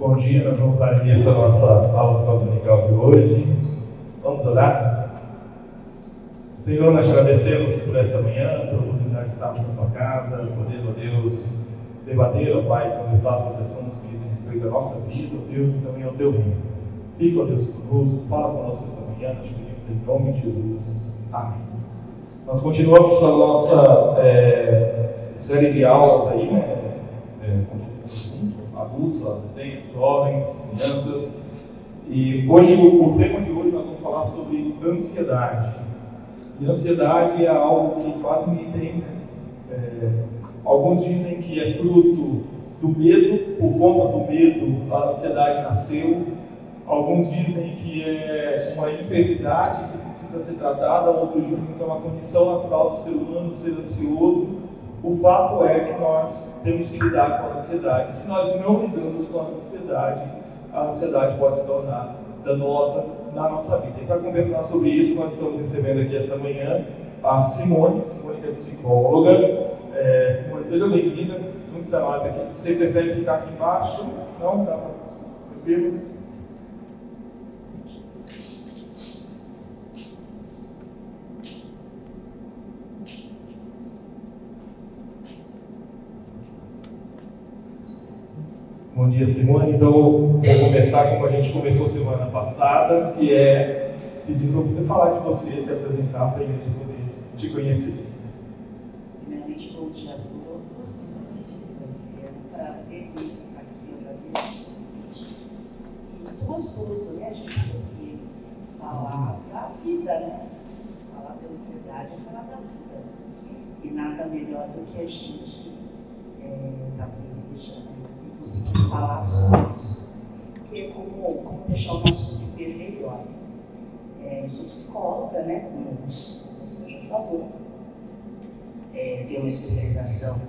Bom dia, nós vamos dar início à nossa aula dominical de hoje. Vamos orar? Senhor, nós te agradecemos por esta manhã, por oportunidade de estarmos na tua casa, poder, ó Deus, debater, ó Pai, conversar sobre assuntos que dizem respeito à nossa vida, ó Deus, e também ao teu reino. Fica, ó Deus, conosco, fala conosco esta manhã, nós pedimos em nome de Jesus. Amém. Nós continuamos com a nossa é, série de aulas aí, né? É, adultos, adolescentes, jovens, crianças. E hoje, o, tema de hoje, nós vamos falar sobre ansiedade. E ansiedade é algo que quase ninguém tem. Né? É, alguns dizem que é fruto do medo, por conta do medo, a ansiedade nasceu. Alguns dizem que é uma enfermidade que precisa ser tratada, outros dizem que é uma condição natural do ser humano ser ansioso. O fato é que nós temos que lidar com a ansiedade. Se nós não lidamos com a ansiedade, a ansiedade pode se tornar danosa na nossa vida. E para conversar sobre isso, nós estamos recebendo aqui essa manhã a Simone, Simone que é psicóloga. É, Simone, seja bem-vinda. Muitos amados aqui. Você prefere ficar aqui embaixo? Não? Para tranquilo? Bom dia, Simone. Então, vou começar como a gente começou semana passada, que é pedindo para você falar de você, se apresentar para a gente poder te conhecer. Primeiramente, bom dia a todos. É um prazer estar aqui outra vez. E muito gostoso, né? A gente conseguir falar da vida, né? Falar da ansiedade e falar da vida. E nada melhor do que a gente estar é, tá né? Conseguir falar sobre isso. Que é como, como deixar o nosso viver melhor. É, eu sou psicóloga, né, como você já falou. É, tenho uma especialização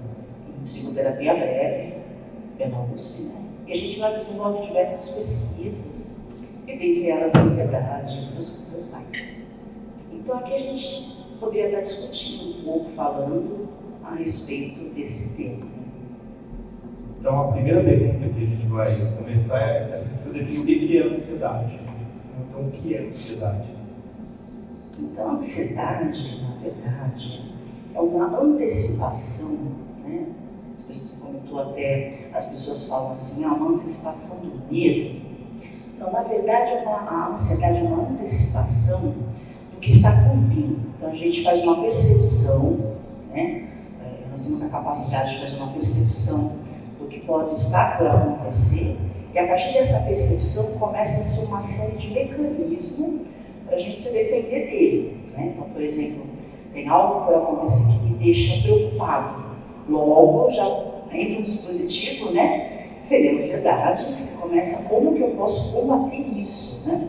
em psicoterapia breve, pela USP, né? E a gente lá desenvolve diversas pesquisas, e dentre elas ansiedade e outras coisas mais. Então aqui a gente poderia estar discutindo um pouco, falando a respeito desse tema. Então, a primeira pergunta que a gente vai começar é você definir o que é ansiedade. Então, o que é ansiedade? Então, ansiedade, na verdade, é uma antecipação, né? Comentou até, as pessoas falam assim, é uma antecipação do medo. Então, na verdade, é a ansiedade é uma antecipação do que está por vir. Então, a gente faz uma percepção, né? É, nós temos a capacidade de fazer uma percepção do que pode estar por acontecer, e a partir dessa percepção começa-se uma série de mecanismos para a gente se defender dele. Né? Então, por exemplo, tem algo por acontecer que me deixa preocupado. Logo, já entra um dispositivo, né? Seria ansiedade, você começa como que eu posso combater isso, né?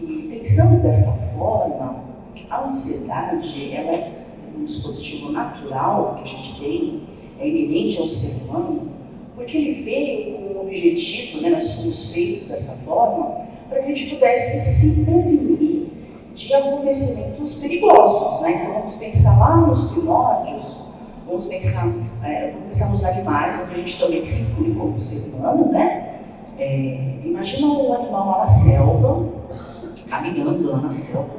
E pensando desta forma, a ansiedade ela é um dispositivo natural que a gente tem, é inerente ao ser humano, porque ele veio com o objetivo, né, nós fomos feitos dessa forma, para que a gente pudesse se prevenir de acontecimentos perigosos. Né? Então vamos pensar lá nos primórdios, vamos pensar, é, vamos pensar nos animais, onde a gente também se inclui como ser humano, né? É, imagina um animal lá na selva, caminhando lá na selva,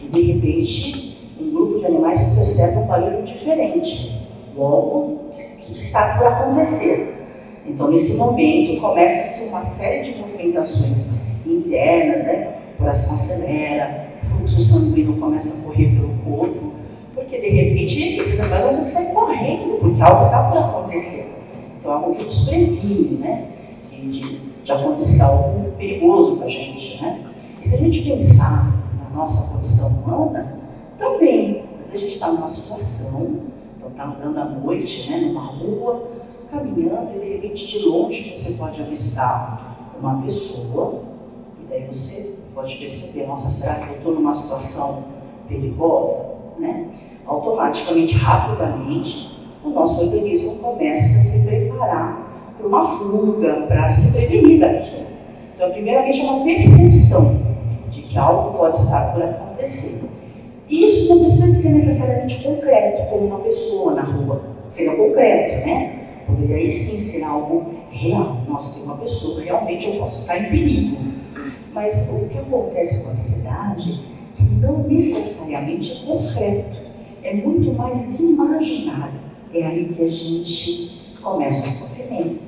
e de repente um grupo de animais percebe um barulho diferente. Logo, que está por acontecer. Então, nesse momento, começa-se uma série de movimentações internas, né? O coração acelera, o fluxo sanguíneo começa a correr pelo corpo, porque de repente esses animais vão sair correndo, porque algo está por acontecer. Então, algo que nos previne, né? De, de acontecer algo perigoso para a gente, né? E se a gente pensar na nossa condição humana, também, às vezes a gente está numa situação, então está andando à noite, né, numa rua, caminhando e de repente de longe você pode avistar uma pessoa e daí você pode perceber, nossa, será que eu estou numa situação perigosa? Né? Automaticamente, rapidamente, o nosso organismo começa a se preparar para uma fuga, para se prevenir daquilo. Então, primeiramente, é uma percepção de que algo pode estar por acontecer. Isso não precisa ser necessariamente concreto, como uma pessoa na rua. Seria concreto, né? Poderia aí sim ser algo real. Nossa, tem uma pessoa, realmente eu posso estar em perigo. Mas o que acontece com a ansiedade que não necessariamente é concreto, é muito mais imaginário. É aí que a gente começa o sofrimento.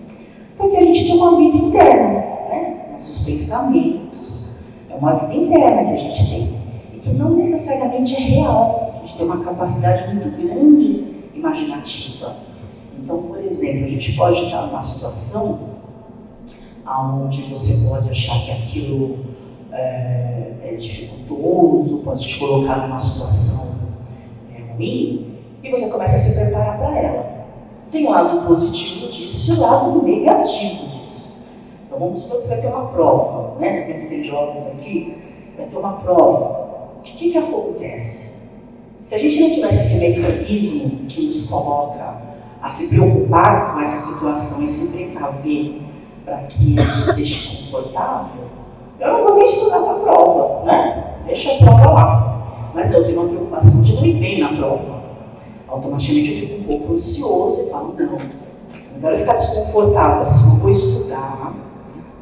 Porque a gente tem uma vida interna, né? nossos pensamentos, é uma vida interna que a gente tem e que não necessariamente é real. A gente tem uma capacidade muito grande imaginativa. Então, por exemplo, a gente pode estar numa situação onde você pode achar que aquilo é, é dificultoso, pode te colocar numa situação é, ruim, e você começa a se preparar para ela. Tem o lado positivo disso e o lado negativo disso. Então vamos supor que você vai ter uma prova, né? Porque tem jovens aqui, vai ter uma prova. O que, que acontece? Se a gente não tivesse esse mecanismo que nos coloca a se preocupar com essa situação e se precaver para que nos deixe confortável, eu não vou nem estudar para a prova, né? Deixa a prova lá. Mas não, eu tenho uma preocupação de não ir bem na prova. Automaticamente eu fico um pouco ansioso e falo, não, não quero ficar desconfortável assim, eu vou estudar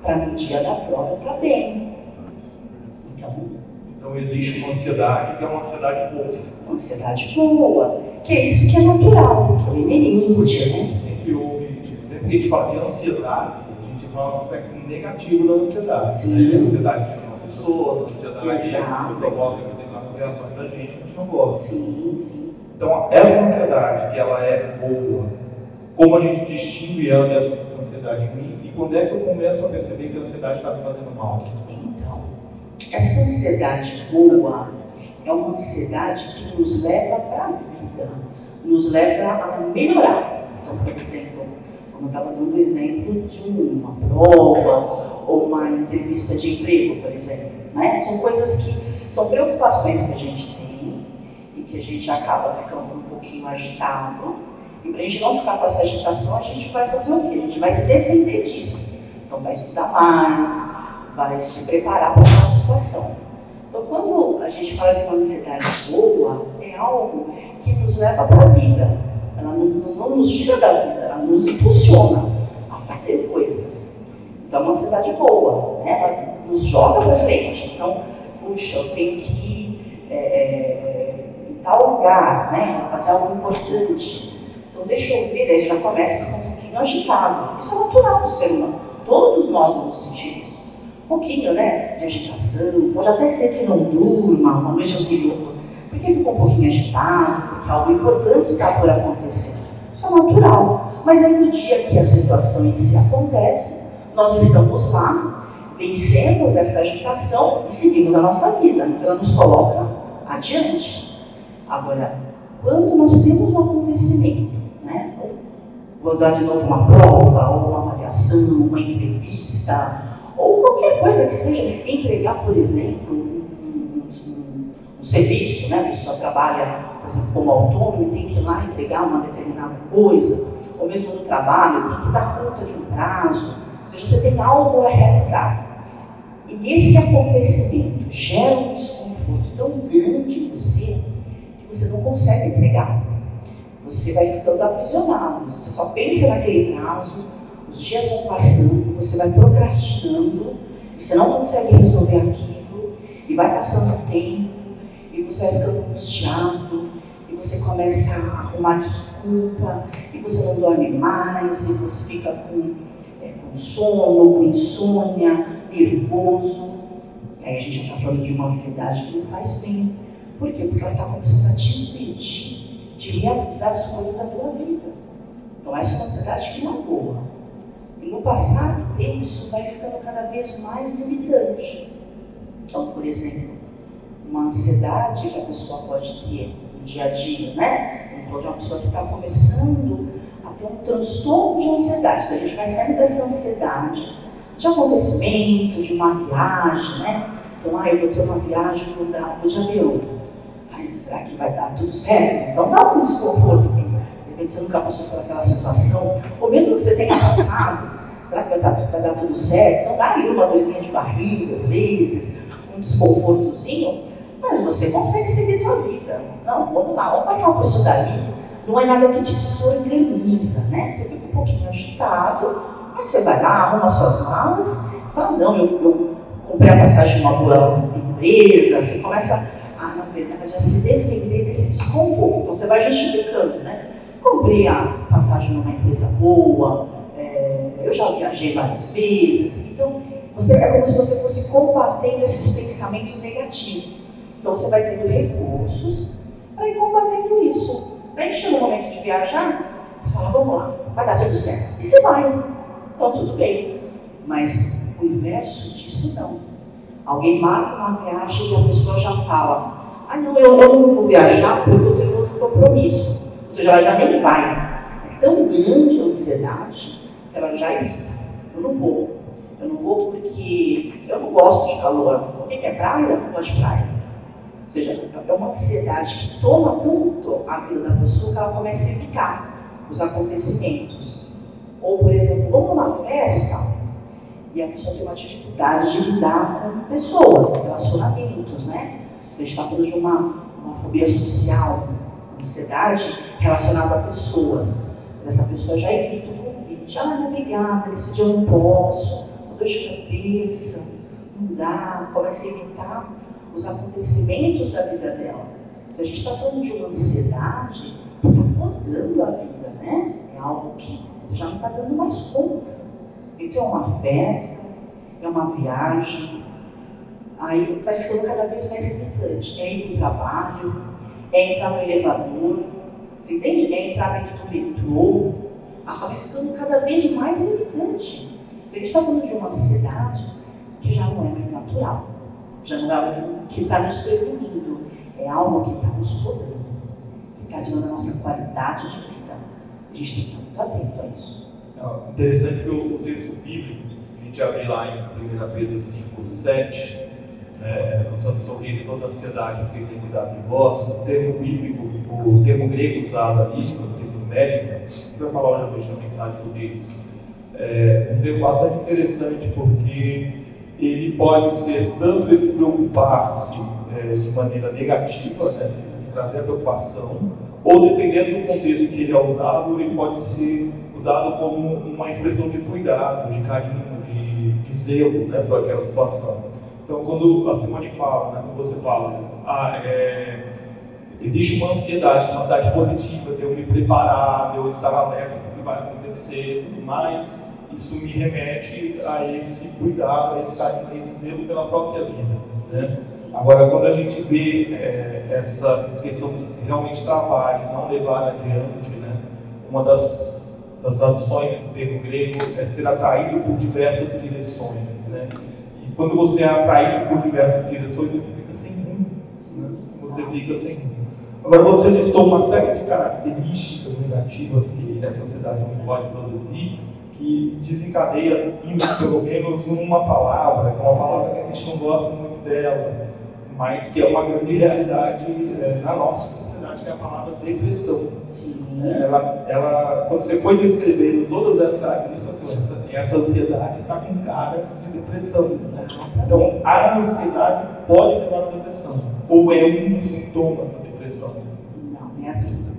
para no dia da prova estar bem. Então, então existe uma ansiedade que é uma ansiedade boa. Uma ansiedade boa, que é isso que é natural, que é o inerente, né? Sempre houve, sempre que a gente fala de ansiedade, fala um aspecto negativo da ansiedade. Sim. A ansiedade o nosso sono, a ansiedade que provoca determinadas reações da gente que a gente não gosta. Sim, sim. Então, essa ansiedade, que ela é boa, como a gente distingue ela dessa ansiedade em mim, e quando é que eu começo a perceber que a ansiedade está me fazendo mal? Então, essa ansiedade boa é uma ansiedade que nos leva para a vida, nos leva a melhorar. Então, por exemplo, como eu estava dando o exemplo de uma prova ou uma entrevista de emprego, por exemplo. Né? São coisas que são preocupações que a gente tem e que a gente acaba ficando um pouquinho agitado. E para a gente não ficar com essa agitação, a gente vai fazer o quê? A gente vai se defender disso. Então vai estudar mais, vai se preparar para uma situação. Então quando a gente fala de uma ansiedade boa, é algo que nos leva para a vida ela não, não nos tira da vida, ela nos impulsiona a fazer coisas. Então, é uma ansiedade boa, né? ela nos joga para frente. Então, puxa, eu tenho que ir é, é, em tal lugar, né? fazer algo importante. Então, deixa eu ver, daí já começa a ficar um pouquinho agitado. Isso é natural do ser humano. Todos nós vamos sentir isso. Pouquinho, né? De agitação. Pode até ser que não durma uma noite anterior porque ficou um pouquinho agitado, porque algo importante está por acontecer. Isso é natural. Mas aí no dia que a situação em si acontece, nós estamos lá, vencemos essa agitação e seguimos a nossa vida. Então ela nos coloca adiante. Agora, quando nós temos um acontecimento, né? Então, vou dar de novo uma prova, ou uma avaliação, uma entrevista, ou qualquer coisa que seja, entregar, por exemplo, um, um, um serviço, né? a pessoa trabalha, por exemplo, como autônomo e tem que ir lá entregar uma determinada coisa, ou mesmo no trabalho, tem que dar conta de um prazo, ou seja, você tem algo a realizar. E esse acontecimento gera um desconforto tão grande em você que você não consegue entregar. Você vai ficando aprisionado, você só pensa naquele prazo, os dias vão passando, você vai procrastinando, você não consegue resolver aquilo, e vai passando o tempo, e você vai ficando angustiado, e você começa a arrumar desculpa, e você não dorme mais, e você fica com, é, com sono, com insônia, nervoso. Aí a gente já está falando de uma ansiedade que não faz bem. Por quê? Porque ela está começando a te impedir de realizar as coisas da tua vida. Então essa é uma ansiedade que não é boa. E no passar do tempo isso vai ficando cada vez mais limitante. Então, por exemplo, uma ansiedade que a pessoa pode ter no dia a dia, né? Então, de uma pessoa que está começando a ter um transtorno de ansiedade. Então, a gente vai saindo dessa ansiedade de acontecimento, de uma viagem, né? Então, ah, eu vou ter uma viagem, vou, dar, vou de avião. Ai, será que vai dar tudo certo? Então, dá um desconforto. Repente, você nunca passou por aquela situação. Ou mesmo que você tenha passado, será que vai dar, vai dar tudo certo? Então, dá ali uma dorzinha de barriga, às vezes, um desconfortozinho mas você consegue seguir sua vida. Não, vamos lá, vamos passar por isso daí. Não é nada que te desorganiza, né? Você fica um pouquinho agitado, Aí você vai lá, arruma suas malas, fala, não, eu, eu comprei a passagem de uma boa empresa, você começa a, na verdade, a se defender desse desconforto. Então você vai justificando, né? Comprei a passagem numa empresa boa, é, eu já viajei várias vezes, então você, é como se você fosse combatendo esses pensamentos negativos. Então você vai tendo recursos para ir combatendo isso. Daí chega o momento de viajar, você fala, vamos lá, vai dar tudo certo. E você vai. Então tudo bem. Mas o inverso disso não. Alguém marca uma viagem e a pessoa já fala, ah não, eu, eu não vou viajar porque eu tenho outro compromisso. Seja, ela já nem vai. É tão grande a ansiedade que ela já evita. Eu não vou. Eu não vou porque eu não gosto de calor. O que é praia? Eu gosto de praia. Ou seja, é uma ansiedade que toma tanto a vida da pessoa que ela começa a evitar os acontecimentos. Ou, por exemplo, vamos numa festa e a pessoa tem uma dificuldade de lidar com pessoas, relacionamentos, né? Então, a gente está falando de uma, uma fobia social, ansiedade relacionada a pessoas. Essa pessoa já evita o convite. Ah, obrigada, esse dia eu não posso, dor de cabeça, não dá, começa a evitar os acontecimentos da vida dela. Então a gente está falando de uma ansiedade que está podando a vida, né? É algo que já não está dando mais conta. Então é uma festa, é uma viagem, aí vai ficando cada vez mais irritante. É ir para o trabalho, é entrar no elevador, entende? É entrar dentro do metrô, acaba ficando cada vez mais irritante. Então a gente está falando de uma ansiedade que já não é mais natural já não é algo que está nos prevenindo, é algo que está nos podando, que está tirando a nossa qualidade de vida. A gente tem que estar muito atento a isso. É interessante que o, texto bíblico, a gente abre lá em 1 Pedro 5, 7, é, não sobre sorrir toda ansiedade, porque tem cuidado de vós, o termo bíblico, o termo grego usado ali, o termo a gente vai falar hoje na mensagem sobre isso. É um termo bastante interessante porque ele pode ser tanto esse preocupar-se é, de maneira negativa, né, trazer a preocupação, ou dependendo do contexto que ele é usado, ele pode ser usado como uma expressão de cuidado, de carinho, de, de zelo né, por aquela situação. Então, quando a Simone fala, né, quando você fala, ah, é, existe uma ansiedade, uma ansiedade positiva, de eu me preparar, de eu estar alerta do que vai acontecer e tudo mais, isso me remete a esse cuidado, a esse carinho, a esse zelo pela própria vida. Né? Agora, quando a gente vê é, essa questão de realmente trabalho, não levar adiante, né? uma das, das traduções do termo grego é ser atraído por diversas direções. Né? Quando você é atraído por diversas direções, você fica sem rumo. Né? Você fica sem rumo. Agora, você listou uma série de características negativas que essa sociedade não pode produzir que desencadeia, pelo menos uma palavra, que é uma palavra que a gente não gosta muito dela, mas que é uma grande realidade é, na nossa sociedade, que é a palavra depressão. Ela, ela, quando você foi descrevendo todas essas características, essa, essa ansiedade está com cara depressão. Então, a ansiedade pode levar à depressão, ou é um dos sintomas da depressão. Não, é assim.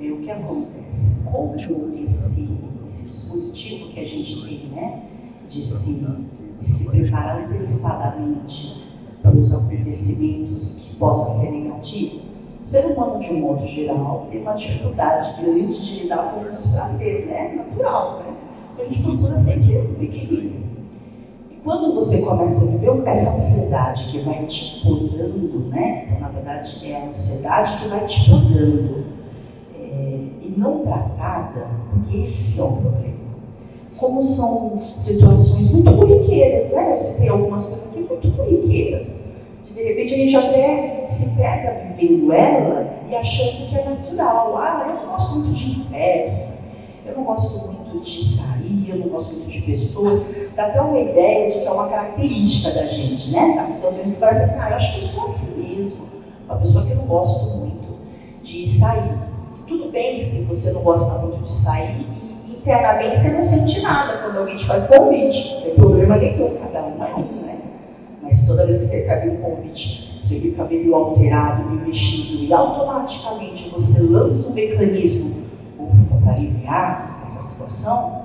É o que acontece. Como esse dispositivo que a gente tem, né, de se, de se preparar antecipadamente para os acontecimentos que possam ser negativos, o ser humano, de um modo geral, tem uma dificuldade grande de lidar com o desprazer, né? Natural, né? Então a gente procura sempre equilíbrio. Quando você começa a viver essa ansiedade que vai te podando, né? Então, na verdade, é a ansiedade que vai te podando é, e não tratada, esse é o problema como são situações muito corriqueiras, né? Eu citei algumas coisas aqui muito corriqueiras. De repente a gente até se pega vivendo elas e achando que é natural. Ah, eu não gosto muito de festa, eu não gosto muito de sair, eu não gosto muito de pessoas. Dá até uma ideia de que é uma característica da gente, né? As situações que parecem assim, ah, eu acho que eu sou assim mesmo. Uma pessoa que eu não gosto muito de sair. Tudo bem se você não gosta muito de sair internamente você não sente nada quando alguém te faz convite. Não tem problema nenhum, cada um é um, né? Mas toda vez que você recebe um convite, você fica meio alterado, meio mexido, e automaticamente você lança um mecanismo para aliviar essa situação,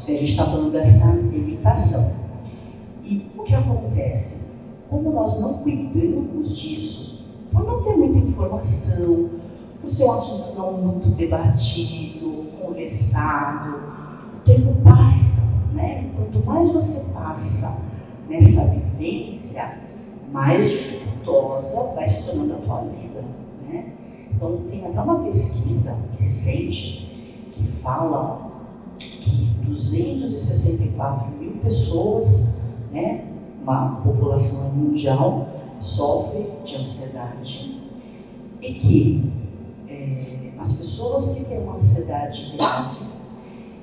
se a gente está falando dessa evitação. E o que acontece? Como nós não cuidamos disso, por não ter muita informação, por ser um assunto não muito debatido, conversado, o tempo passa, né? Quanto mais você passa nessa vivência, mais dificultosa vai se tornando a tua vida, né? Então tem até uma pesquisa recente que fala 264 mil pessoas, né, uma população mundial, sofre de ansiedade. E que é, as pessoas que têm uma ansiedade grave,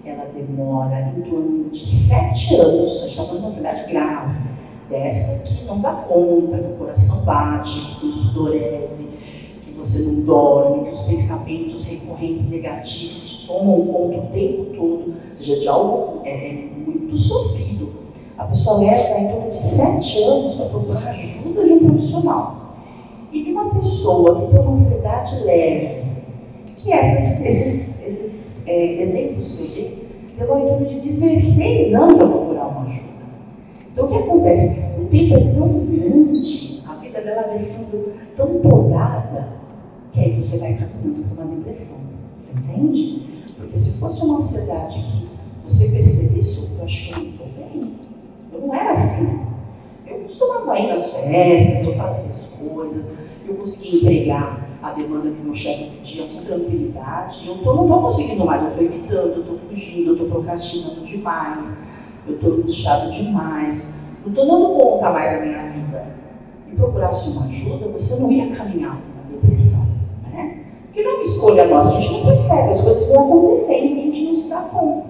ela demora em torno de sete anos, a gente está falando de uma ansiedade grave, dessa que não dá conta, que o coração bate, que o sudorese, que você não dorme, que os pensamentos recorrentes negativos tomam conta o tempo todo, seja, de algo é, é muito sofrido. A pessoa leva em torno de sete anos para procurar ajuda de um profissional. E de uma pessoa que tem uma ansiedade leve, que esses, esses, esses é, exemplos que eu dei, levou em torno de 16 anos para procurar uma ajuda. Então o que acontece? O tempo é tão grande, a vida dela vai sendo tão podada, que aí você vai caminhando para uma depressão. Você entende? Porque se fosse uma ansiedade que você percebesse, eu acho que eu não estou bem. Eu não era assim. Eu costumava ir nas festas, eu fazia as coisas, eu conseguia entregar a demanda que meu chefe pedia com tranquilidade. Eu tô, não estou conseguindo mais, eu estou evitando, eu estou fugindo, eu estou procrastinando demais, eu estou angustiado demais, não estou dando conta mais da minha vida. E procurasse uma ajuda, você não ia caminhar uma depressão. Porque não é uma escolha nossa, a gente não percebe, as coisas vão acontecendo, a gente não se dá conta.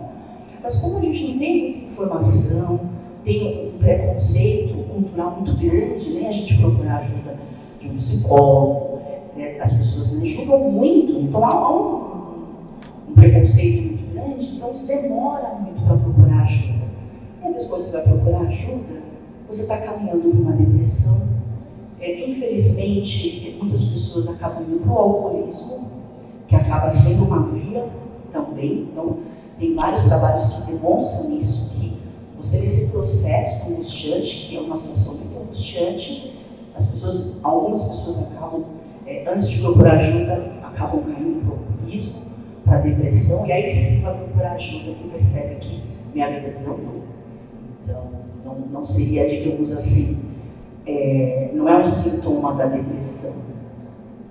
Mas como a gente não tem muita informação, tem um preconceito cultural muito grande, né? a gente procurar ajuda de um psicólogo, né? as pessoas me julgam muito, então há um, um preconceito muito grande, então se demora muito para procurar ajuda. E às vezes quando você vai procurar ajuda, você está caminhando para uma depressão. É, infelizmente, muitas pessoas acabam indo para o alcoolismo, que acaba sendo uma via também. Então, tem vários trabalhos que demonstram isso, que você nesse processo angustiante, que é uma situação muito angustiante, as pessoas, algumas pessoas acabam, é, antes de procurar ajuda, acabam caindo para o alcoolismo, para a depressão, e aí sim vai procurar ajuda que percebe que minha vida desandou. Então, não, não seria, digamos assim, é, não é um sintoma da depressão,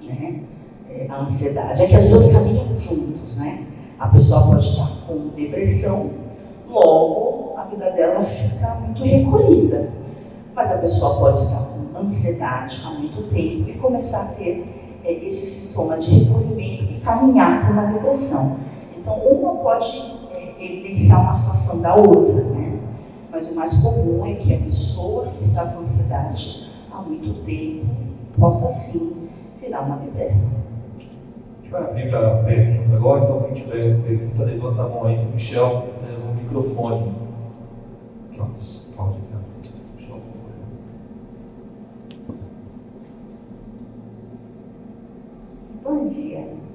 né? É, a ansiedade. É que as duas caminham juntos, né? A pessoa pode estar com depressão, logo a vida dela fica muito recolhida. Mas a pessoa pode estar com ansiedade há muito tempo e começar a ter é, esse sintoma de recolhimento e caminhar para uma depressão. Então, uma pode é, evidenciar uma situação da outra? Mas o mais comum é que a pessoa que está com ansiedade há muito tempo possa sim virar uma depressão gente vai abrir para a pergunta agora, então quem tiver pergunta, levanta a mão aí para o Michel, né, o microfone. Aqui, ó, Cláudia, Michel. Bom dia.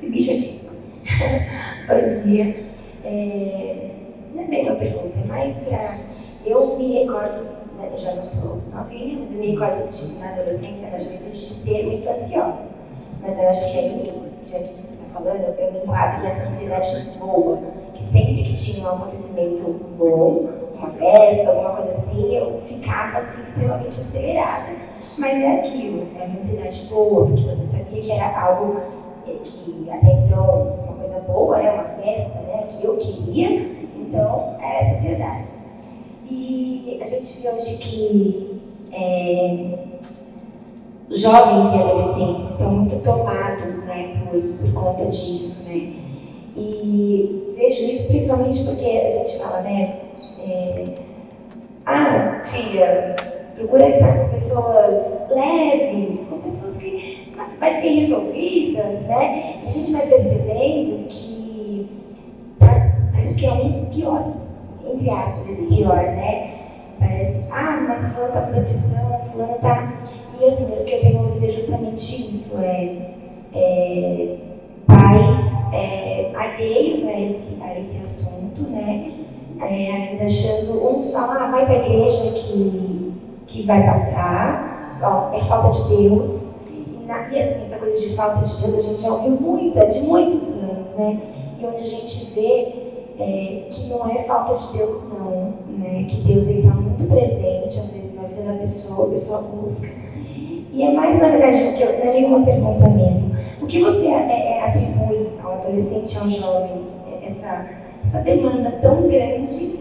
Esse bicho aqui. Bom dia. É, não é bem uma pergunta, é mais. Eu me recordo né, eu já não sou novinha, mas eu me recordo de, na adolescência, na juventude, de ser muito ansiosa. Mas eu acho que aí, diante do que você está falando, eu me enquadro nessa ansiedade boa, que sempre que tinha um acontecimento bom, uma festa, alguma coisa assim, eu ficava assim, extremamente acelerada. Mas é aquilo, é uma ansiedade boa, porque você sabia que era algo é, que até então, uma coisa boa, é uma festa, né, que eu queria, então era essa ansiedade. E a gente vê hoje que é, jovens e adolescentes estão muito tomados né, por, por conta disso. Né? E vejo isso principalmente porque a gente fala, né? É, ah, filha, procura estar com pessoas leves, mais bem resolvidas, né? A gente vai percebendo que parece que é um pior entre aspas, esse pior, né? Parece, ah, mas fulano tá com depressão, fulano tá. E assim, o que eu tenho ouvido é justamente isso, é, é pais é, alheios a esse, a esse assunto, né? É, ainda achando, uns falam, ah, vai para a igreja que, que vai passar, ó, é falta de Deus. E, assim, essa coisa de falta de Deus a gente já ouviu muito, é de muitos anos, né? E onde a gente vê é, que não é falta de Deus, não, né? Que Deus está muito presente, às vezes, na vida da pessoa, a pessoa busca. E é mais, na verdade, que eu, não é nenhuma pergunta mesmo. O que você é, é, atribui ao adolescente, ao jovem, essa, essa demanda tão grande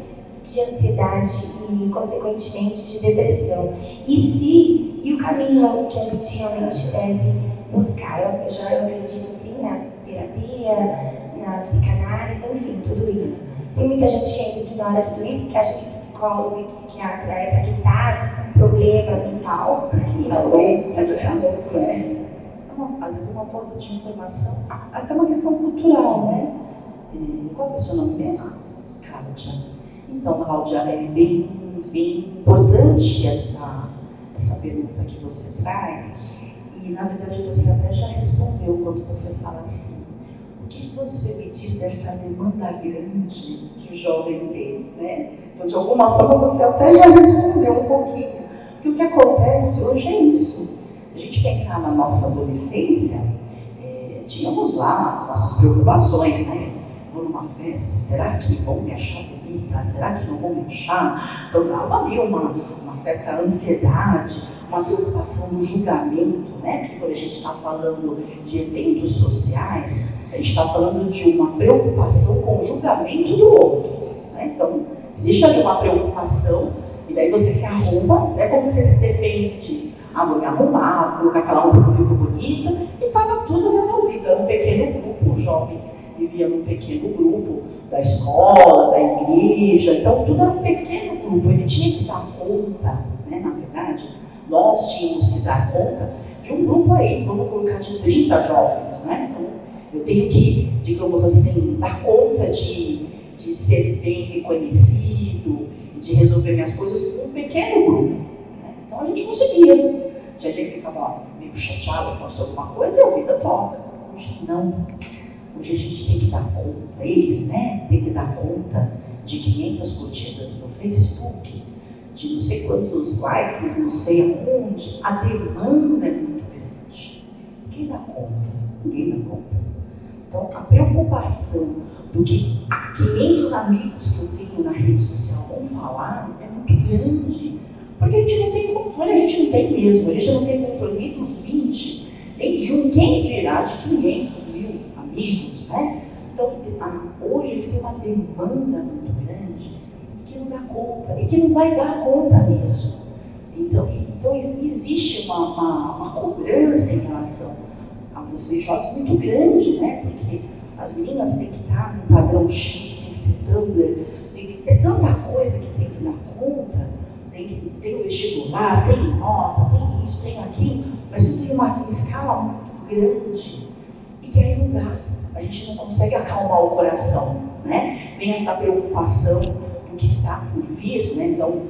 de ansiedade e, consequentemente, de depressão? E se, e o caminho que a gente realmente deve buscar? Eu, já eu acredito, assim, na terapia, na psicanálise, enfim, tudo isso. Tem muita gente que ainda ignora tudo isso, que acha que psicólogo e psiquiatra é para quem está com problema mental. E não é, é isso é. Uma, às vezes uma falta de informação, até uma questão cultural, né? E, qual é o seu nome mesmo? Cláudia. Então, Cláudia, é bem, bem importante essa, essa pergunta que você traz. E, na verdade, você até já respondeu quando você fala assim, que você me diz dessa demanda grande que o jovem tem, né? Então, de alguma forma, você até já respondeu um pouquinho. Porque o que acontece hoje é isso. A gente pensar na nossa adolescência, é, tínhamos lá as nossas preocupações, né? Vou numa festa, será que vão me achar bonita? Será que não vão me achar? Então, dava ali uma, uma certa ansiedade, uma preocupação no julgamento, né? Porque quando a gente está falando de eventos sociais, a gente está falando de uma preocupação com o julgamento do outro. Né? Então, existe ali uma preocupação, e daí você se arruma, né? como você se defende disso? Ah, vou me arrumar, vou colocar aquela roupa que bonita, e estava tudo resolvido. Era um pequeno grupo, o jovem vivia num pequeno grupo da escola, da igreja, então tudo era um pequeno grupo, ele tinha que dar conta, né? na verdade, nós tínhamos que dar conta de um grupo aí, vamos colocar de 30 jovens, né? Então, eu tenho que, digamos assim, dar conta de, de ser bem reconhecido, de resolver minhas coisas com um pequeno grupo. Né? Então a gente conseguia. Tinha gente que ficava meio chateado com alguma coisa e a vida toca. Hoje não. Hoje a gente tem que dar conta, eles, né? Tem que dar conta de 500 curtidas no Facebook, de não sei quantos likes, não sei aonde. A demanda é muito grande. Quem dá conta? Ninguém dá conta. Então, a preocupação do que 500 amigos que eu tenho na rede social vão falar é muito grande. Porque a gente não tem controle, a gente não tem mesmo. A gente não tem controle nem dos 20, nem de um, quem dirá de 500 né? Então, hoje eles têm uma demanda muito grande que não dá conta, e que não vai dar conta mesmo. Então, então existe uma, uma, uma cobrança em relação dos CJs muito grande, né? Porque as meninas têm que estar no padrão X, tem que ser Tumblr, tem que ter tanta coisa que tem que dar conta, tem, que, tem o vestibular, tem nota, tem isso, tem aquilo, mas tudo em uma escala muito grande e que aí não dá. A gente não consegue acalmar o coração, né? Vem essa preocupação do que está por vir, né? Então,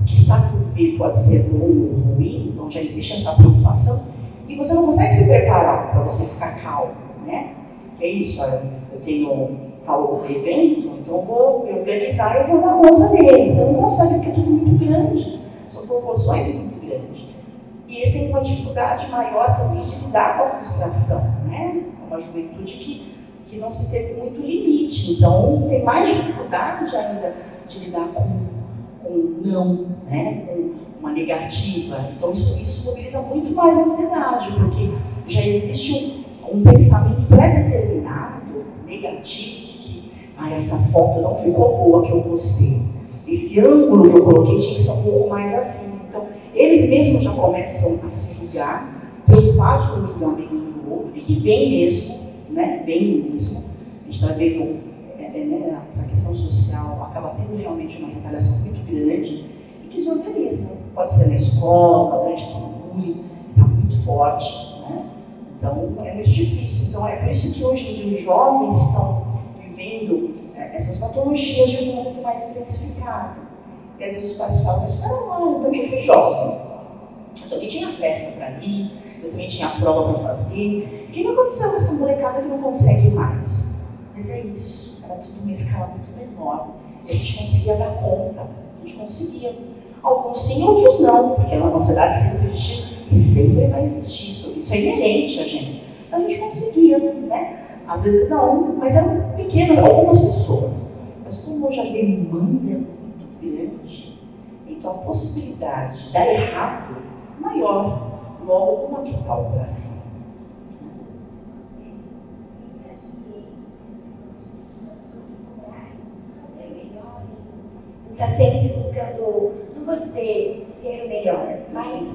o que está por vir pode ser bom ou ruim, então já existe essa preocupação e você não consegue se preparar para você ficar calmo, né? Que é isso, eu tenho tal evento, então eu vou me organizar e vou dar conta dele. Você não consegue porque é tudo muito grande, são proporções muito grandes. E eles têm uma dificuldade maior também de lidar com a frustração, né? É uma juventude que, que não se teve muito limite, então tem mais dificuldade ainda de lidar com, com não, né? Com, uma negativa. Então, isso, isso mobiliza muito mais a ansiedade, porque já existe um, um pensamento pré-determinado, negativo, que ah, essa foto não ficou boa, que eu gostei. Esse ângulo que eu coloquei tinha que ser um pouco mais assim. Eles mesmos já começam a se julgar, preocupados com o julgamento do outro, e que vem mesmo, né, vem mesmo. A gente está vendo é, é, né, essa questão social acaba tendo realmente uma retaliação muito grande e que desorganiza pode ser na escola, durante o bullying, está muito forte. Né? Então, é muito difícil. Então, é por isso que hoje em dia os jovens estão vivendo é, essas patologias de um modo mais intensificado. E às vezes os pais falam, mas espera lá, eu também fui jovem. Eu também tinha festa para ir, eu também tinha prova para fazer. O que, que aconteceu com essa molecada que não consegue mais? Mas é isso, era tudo uma escala muito menor. E a gente conseguia dar conta, a gente conseguia. Alguns sim, outros não, porque a ansiedade sempre existiu e sempre vai existir. Isso, isso é inerente a gente. A gente conseguia, né? Às vezes não, mas eram pequenas, algumas pessoas. Mas como hoje a demanda a possibilidade de dar errado é maior. Logo, como é que está o sempre buscando, não vou dizer ser o melhor, mas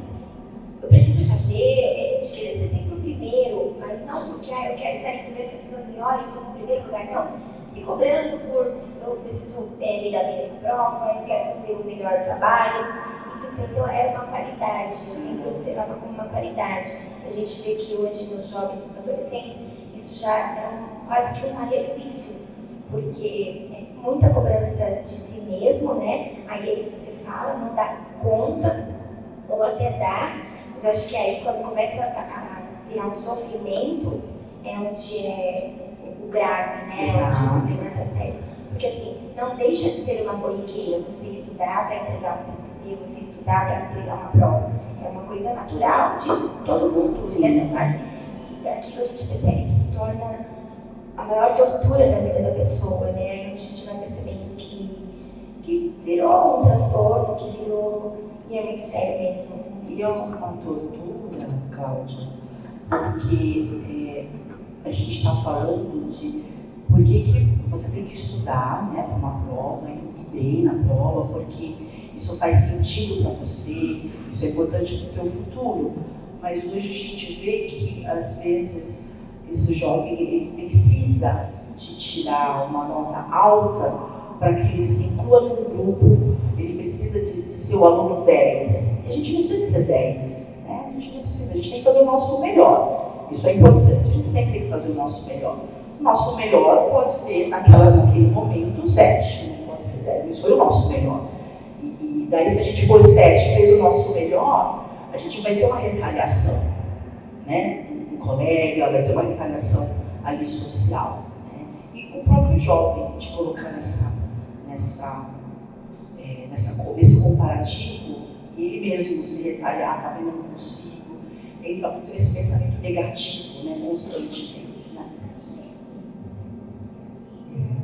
eu preciso fazer, de querer ser sempre o primeiro, mas não porque ah, eu quero estar em primeiro que as pessoas me olhem como o primeiro lugar, não. Se cobrando por eu preciso é, me dar bem nessa prova, eu quero fazer o melhor trabalho. Isso, entendeu? Era uma qualidade, eu sempre observava como uma qualidade. A gente vê que hoje nos jovens, nos adolescentes, isso já é um, quase que um malefício, porque é muita cobrança de si mesmo, né? Aí é isso que você fala, não dá conta, ou até dá, mas eu acho que aí quando começa a, a virar um sofrimento, é onde é o grave, né? É onde o problema está sério. Porque assim, não deixa de ser uma corriqueira você estudar para entregar um TCC, você estudar para entregar uma prova. É uma coisa natural de todo mundo nessa fase. E aquilo a gente percebe que torna a maior tortura da vida da pessoa, né? Aí a gente vai percebendo que, que virou um transtorno, que virou. E é muito sério mesmo. Virou uma tortura, Cláudia, porque é, a gente está falando de por que, que você tem que estudar né, para uma prova, ir bem na prova, porque isso faz sentido para você, isso é importante para o teu futuro. Mas hoje a gente vê que, às vezes, esse jovem ele precisa de tirar uma nota alta para que ele se inclua num grupo, ele precisa de, de ser o aluno 10. E a gente não precisa de ser 10, né? a gente não precisa, a gente tem que fazer o nosso melhor. Isso é importante, a gente sempre tem que fazer o nosso melhor. Nosso melhor pode ser, naquela, naquele momento, 7, não pode ser 10. Isso foi o nosso melhor. E, e daí, se a gente for 7 e fez o nosso melhor, a gente vai ter uma retaliação. Né? Um colega, vai ter uma retaliação ali social. Né? E com o próprio jovem, de colocar nessa, nessa, é, nessa, nesse comparativo, ele mesmo se retalhar, tá vendo, não consigo. Entra muito nesse pensamento negativo, né, constantemente. Né?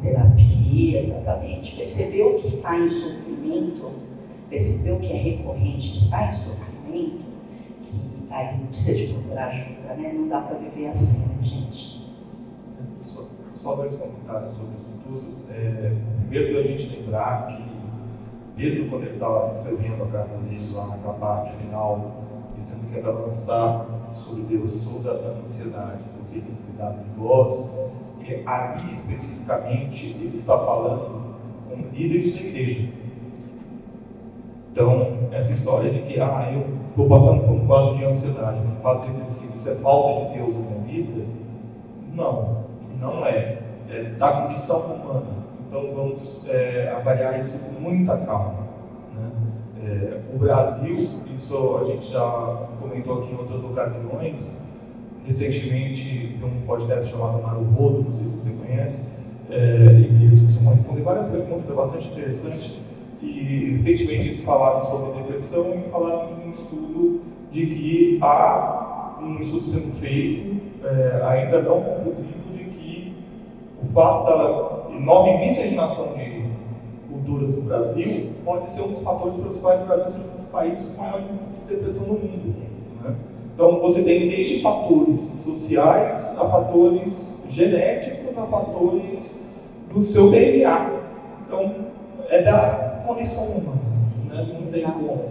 Terapia, exatamente. Percebeu que está em sofrimento, percebeu que é recorrente, está em sofrimento, que aí precisa de procurar ajuda, né? Não dá para viver assim, né, gente? Só, só dois comentários sobre isso tudo. É, primeiro, da gente lembrar que Pedro, quando ele estava escrevendo a carta dele lá naquela parte final, dizendo que era lançar sobre Deus toda a ansiedade, porque ele cuidado de vós, e ali especificamente ele está falando com líderes da igreja. Então, essa história de que, ah, eu estou passando por um quadro de ansiedade, um quadro depressivo, isso é falta de Deus na minha vida? Não, não é. É da condição humana. Então, vamos é, avaliar isso com muita calma. Né? É, o Brasil, isso a gente já comentou aqui em outras ocasiões, recentemente, num podcast chamado Maru Rodo, não sei se você conhece, é, e eles costumam responder várias perguntas, é bastante interessante. E recentemente eles falaram sobre depressão e falaram de um estudo de que há um estudo sendo feito, é, ainda não concluído, de que o fato da enorme miscigenação de culturas do Brasil pode ser um dos fatores pelos quais o Brasil seja um dos países com maior índice de depressão no mundo. Né? Então você tem desde fatores sociais a fatores genéticos a fatores do seu DNA. Então é da condição humana, né? não tem como.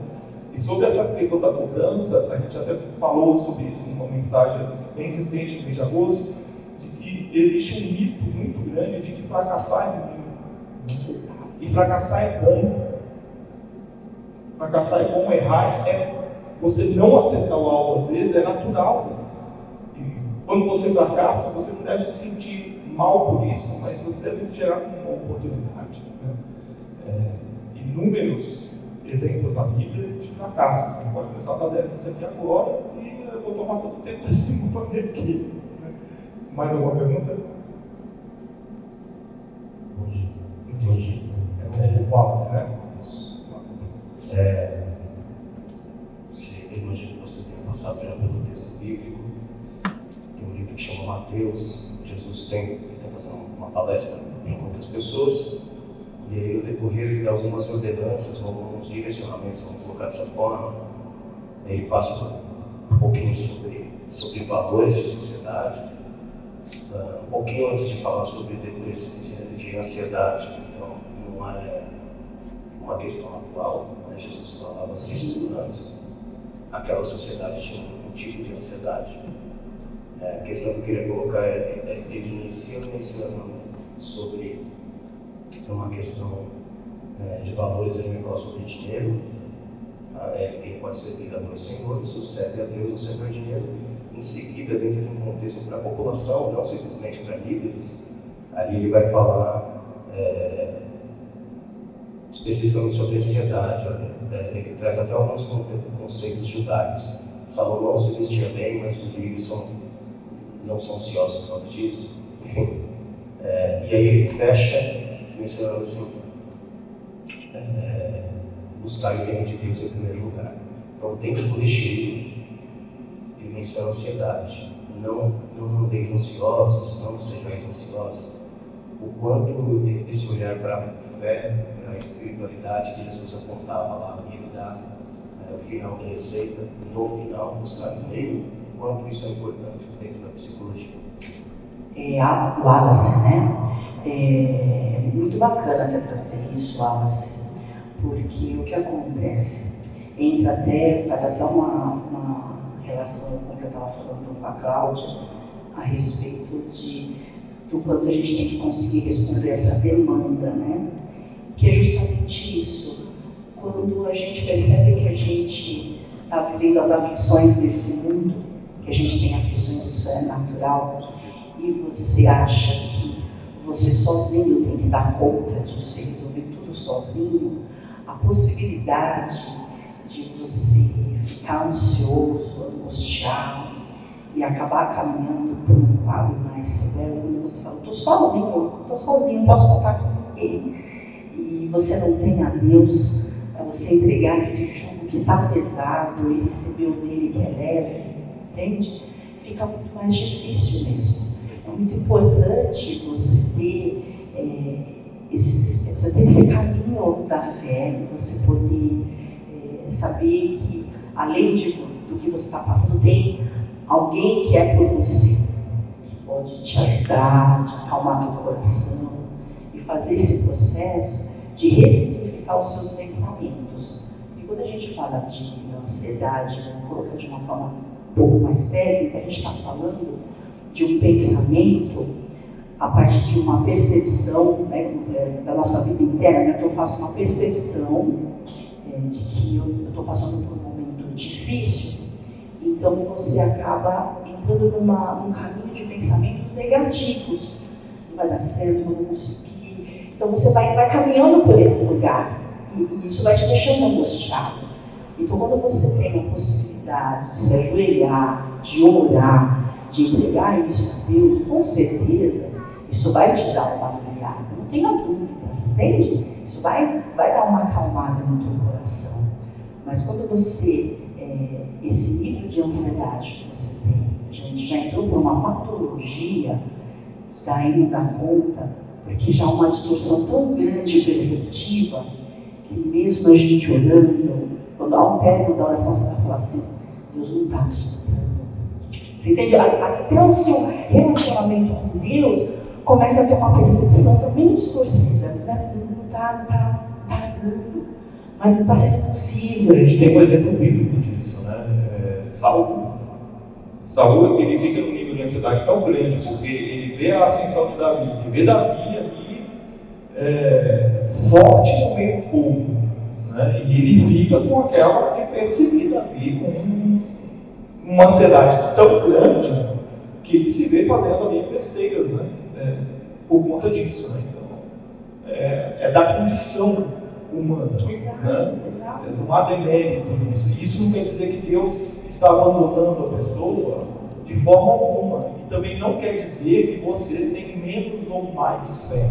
E sobre essa questão da cobrança, a gente até falou sobre isso numa mensagem bem recente, no mês de agosto, de que existe um mito muito grande de que fracassar é ruim. E fracassar é bom. Fracassar é bom, errar é você não acertar o alvo às vezes, é natural. E quando você fracassa, você não deve se sentir mal por isso, mas você deve gerar uma oportunidade. Né? É, inúmeros exemplos na Bíblia de fracasso. Você pode começar a dar disso aqui agora e eu vou tomar todo o tempo desse mundo aqui. Né? Mais alguma pergunta? Entendi. É o Wallace, né? É, eu imagino que você tenha passado já pelo texto bíblico. Tem um livro que chama Mateus. Jesus tem, está fazendo uma palestra para muitas pessoas. E aí, no decorrer, dá algumas ordenanças, alguns direcionamentos, vamos colocar dessa forma. Ele passa um pouquinho sobre, sobre valores de sociedade, uh, um pouquinho antes de falar sobre depressão, de, de ansiedade. Então, não é uma questão atual, né? Jesus falava há 5 anos, aquela sociedade tinha um tipo de ansiedade. É, a questão que eu queria colocar é, é ele inicia mencionando sobre uma questão é, de valores, ele me fala sobre dinheiro, tá? é, quem pode servir a dois senhores, o serve a Deus, o serve ao dinheiro. Em seguida, dentro de um contexto para a população, não simplesmente para líderes, ali ele vai falar é, especificamente sobre ansiedade. É, ele traz até alguns conceitos judaicos. Salomão se vestia bem, mas os livros são, não são ansiosos por causa disso. Enfim. É, e aí ele fecha mencionando assim: é, buscar o reino de Deus em primeiro lugar. Então, dentro do recheio, ele menciona ansiedade. Não, não andeis ansiosos, não sejais ansiosos. O quanto esse olhar para a fé, a espiritualidade que Jesus apontava lá, e ele dá é, o final da receita, no final, buscar o meio, o quanto isso é importante dentro da psicologia. É, a Wallace, né? É muito bacana você trazer isso, Wallace, porque o que acontece entra até, faz até uma, uma relação com o que eu estava falando com a Cláudia a respeito de, do quanto a gente tem que conseguir responder essa demanda, né? Que é justamente isso. Quando a gente percebe que a gente está vivendo as aflições desse mundo, que a gente tem aflições, isso é natural, e você acha que você sozinho tem que dar conta disso e resolver tudo sozinho, a possibilidade de você ficar ansioso, angustiado e acabar caminhando para um quadro mais severo, quando você fala, estou sozinho, estou sozinho, posso contar com ninguém. E você não tem a Deus para você entregar esse jugo que está pesado e receber o dele que é leve, entende? Fica muito mais difícil mesmo. É muito importante você ter, é, esses, você ter esse caminho da fé, você poder é, saber que, além de, do que você está passando, tem alguém que é por você, que pode te ajudar, te acalmar teu coração fazer esse processo de ressignificar os seus pensamentos. E quando a gente fala de ansiedade, vamos colocar de uma forma um pouco mais técnica, a gente está falando de um pensamento a partir de uma percepção né, da nossa vida interna, que eu faço uma percepção é, de que eu estou passando por um momento difícil, então você acaba entrando numa, num caminho de pensamentos negativos. Não vai dar certo, não vou conseguir. Então você vai, vai caminhando por esse lugar e, e isso vai te deixando angustiado. Então quando você tem a possibilidade de se ajoelhar, de orar, de entregar isso a Deus, com certeza, isso vai te dar uma aliviada. Não tenha dúvidas, entende? Isso vai, vai dar uma acalmada no teu coração. Mas quando você, é, esse nível de ansiedade que você tem, a gente já entrou por uma patologia, daí não dá conta, porque já há uma distorção tão grande perceptiva, que mesmo a gente orando, quando há um término da oração, você vai falar assim, Deus não está me escutando. Você entende? Até o seu relacionamento com Deus começa a ter uma percepção também distorcida. Né? Não está tá, tá dando, mas não está sendo possível. A gente tem um exemplo bíblico disso, né? É, ele fica num nível de ansiedade tão grande porque ele vê a ascensão de Davi, ele vê Davi é, forte no meio do povo. Né? E ele fica com aquela de perseguir Davi com uma ansiedade tão grande que ele se vê fazendo ali besteiras, né? É, por conta disso, né? Então, é, é da condição humana. Exato, Né? exato. Não há demérito nisso. Isso não quer dizer que Deus está abandonando a pessoa de forma alguma. E também não quer dizer que você tem menos ou mais fé.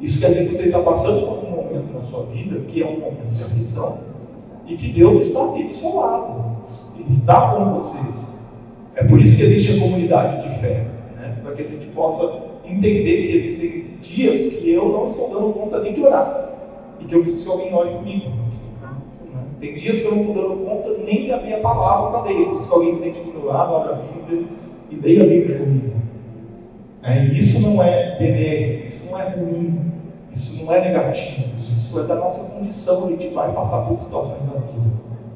Isso quer dizer que você está passando por um momento na sua vida que é um momento de aflição e que Deus está ali do seu lado. Ele está com você. É por isso que existe a comunidade de fé, né? para que a gente possa entender que existem dias que eu não estou dando conta nem de orar e que eu preciso que alguém ore comigo. Né? Tem dias que eu não estou dando conta nem de abrir a palavra para. Eu preciso que alguém sente do meu lado, abra a Bíblia e leia a Bíblia comigo. É, e isso não é demérito, isso não é ruim, isso não é negativo, isso é da nossa condição. A gente vai passar por situações vida,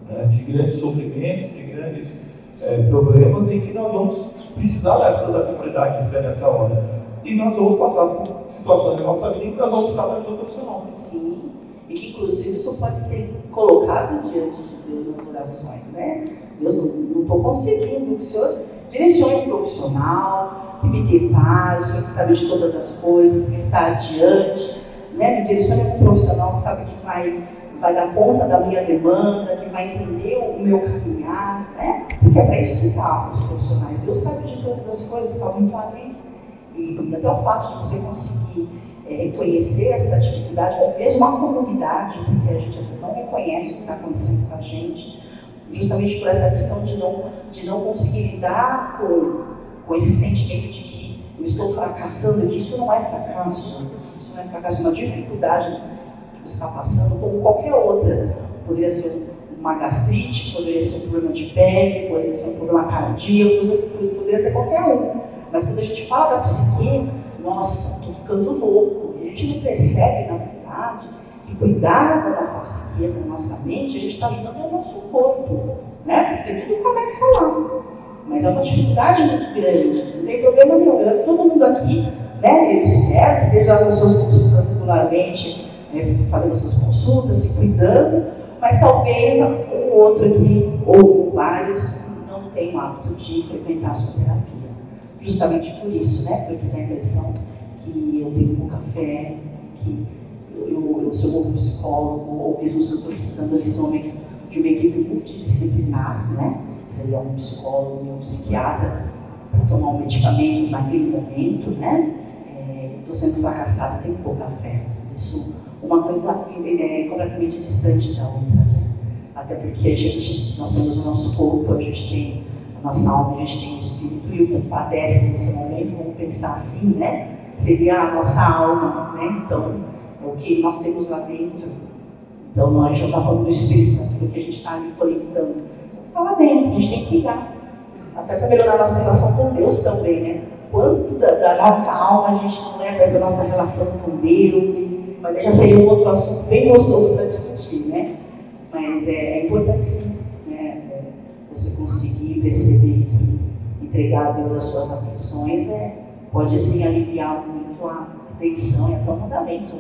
né? de grandes sofrimentos, de grandes é, problemas, em que nós vamos precisar da ajuda da comunidade de fé nessa hora. E nós vamos passar por situações na nossa vida em que nós vamos precisar da ajuda profissional. Sim. E que inclusive isso pode ser colocado diante de Deus nas orações, né? Deus, não estou conseguindo, que o Senhor direcione um profissional, que me dê paz, que sabe de todas as coisas, que está adiante, né? Me direcione um profissional sabe que vai, vai dar conta da minha demanda, que vai entender o meu caminhar, né? Porque é para isso que tá os profissionais. Deus sabe de todas as coisas, está muito além. E até o fato de você conseguir é, reconhecer essa dificuldade, ou mesmo a comunidade, porque a gente às vezes não reconhece o que está acontecendo com a gente, justamente por essa questão de não, de não conseguir lidar com, com esse sentimento de que eu estou fracassando, que isso não é fracasso, isso não é fracasso, é uma dificuldade que você está passando, como qualquer outra. Poderia ser uma gastrite, poderia ser um problema de pele, poderia ser um problema cardíaco, poderia ser qualquer um. Mas quando a gente fala da psique, nossa, estou ficando louco. E a gente não percebe, na verdade, que cuidar da nossa psique, da nossa mente, a gente está ajudando o nosso corpo. Né? Porque tudo começa lá. Mas é uma dificuldade muito grande, não tem problema nenhum. Todo mundo aqui, né, eles querem, esteja nas suas consultas regularmente, né, fazendo as suas consultas, se cuidando, mas talvez um outro aqui, ou vários, não tenham o hábito de frequentar a sua terapia justamente por isso, né? Porque tem a impressão que eu tenho pouca fé, que eu, eu, eu sou um psicólogo, ou mesmo se eu estou precisando de uma equipe multidisciplinar, né? Seria um psicólogo e um psiquiatra para tomar um medicamento naquele momento, né? Estou é, sendo fracassado, tenho pouca fé. Isso, uma coisa é completamente distante da outra. Né? Até porque a gente, nós temos o nosso corpo, a gente tem nossa alma, a gente tem o espírito, e o que padece nesse momento, vamos pensar assim, né? Seria a nossa alma, né? Então, é o que nós temos lá dentro. Então, nós já está falando do espírito, aquilo que a gente está ali conectando. Está lá dentro, a gente tem que cuidar. Até para melhorar a nossa relação com Deus também, né? Quanto da, da nossa alma a gente não leva da nossa relação com Deus, mas já seria um outro assunto bem gostoso para discutir, né? Mas é, é importante sim você conseguir perceber que entregar a Deus as suas aflições é, pode sim aliviar muito a tensão e até o mandamento.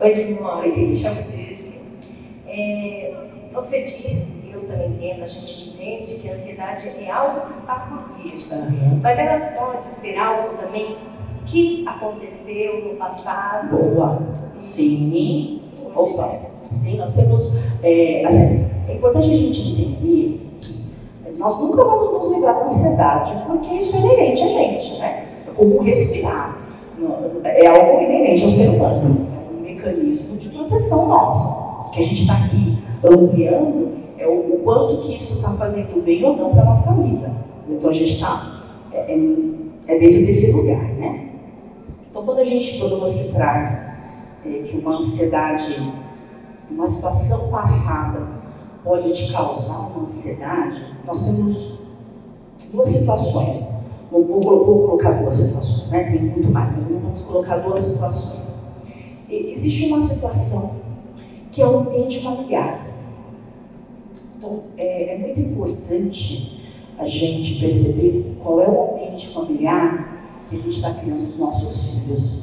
Oi, Simone, me chamo Dirce. É, você diz, e eu também entendo, a gente entende que a ansiedade é algo que está por vir, uhum. mas ela pode ser algo também que aconteceu no passado. Boa. Sim. Opa. Sim, nós temos. É, assim, é importante a gente entender que nós nunca vamos nos livrar da ansiedade, porque isso é inerente a gente, né? É como respirar. É algo inerente ao ser humano. É um mecanismo de proteção nosso. Que a gente está aqui ampliando é o, o, quanto que isso está fazendo bem ou não para a nossa vida. Então a gente está é, é, é, dentro desse lugar, né? Então quando a gente, quando você traz é, que uma ansiedade uma situação passada pode te causar uma ansiedade, nós temos duas situações. Vou, vou, vou colocar duas situações, né? Tem muito mais, mas vamos colocar duas situações. E, existe uma situação que é o ambiente familiar. Então, é, é muito importante a gente perceber qual é o ambiente familiar que a gente está criando os nossos filhos.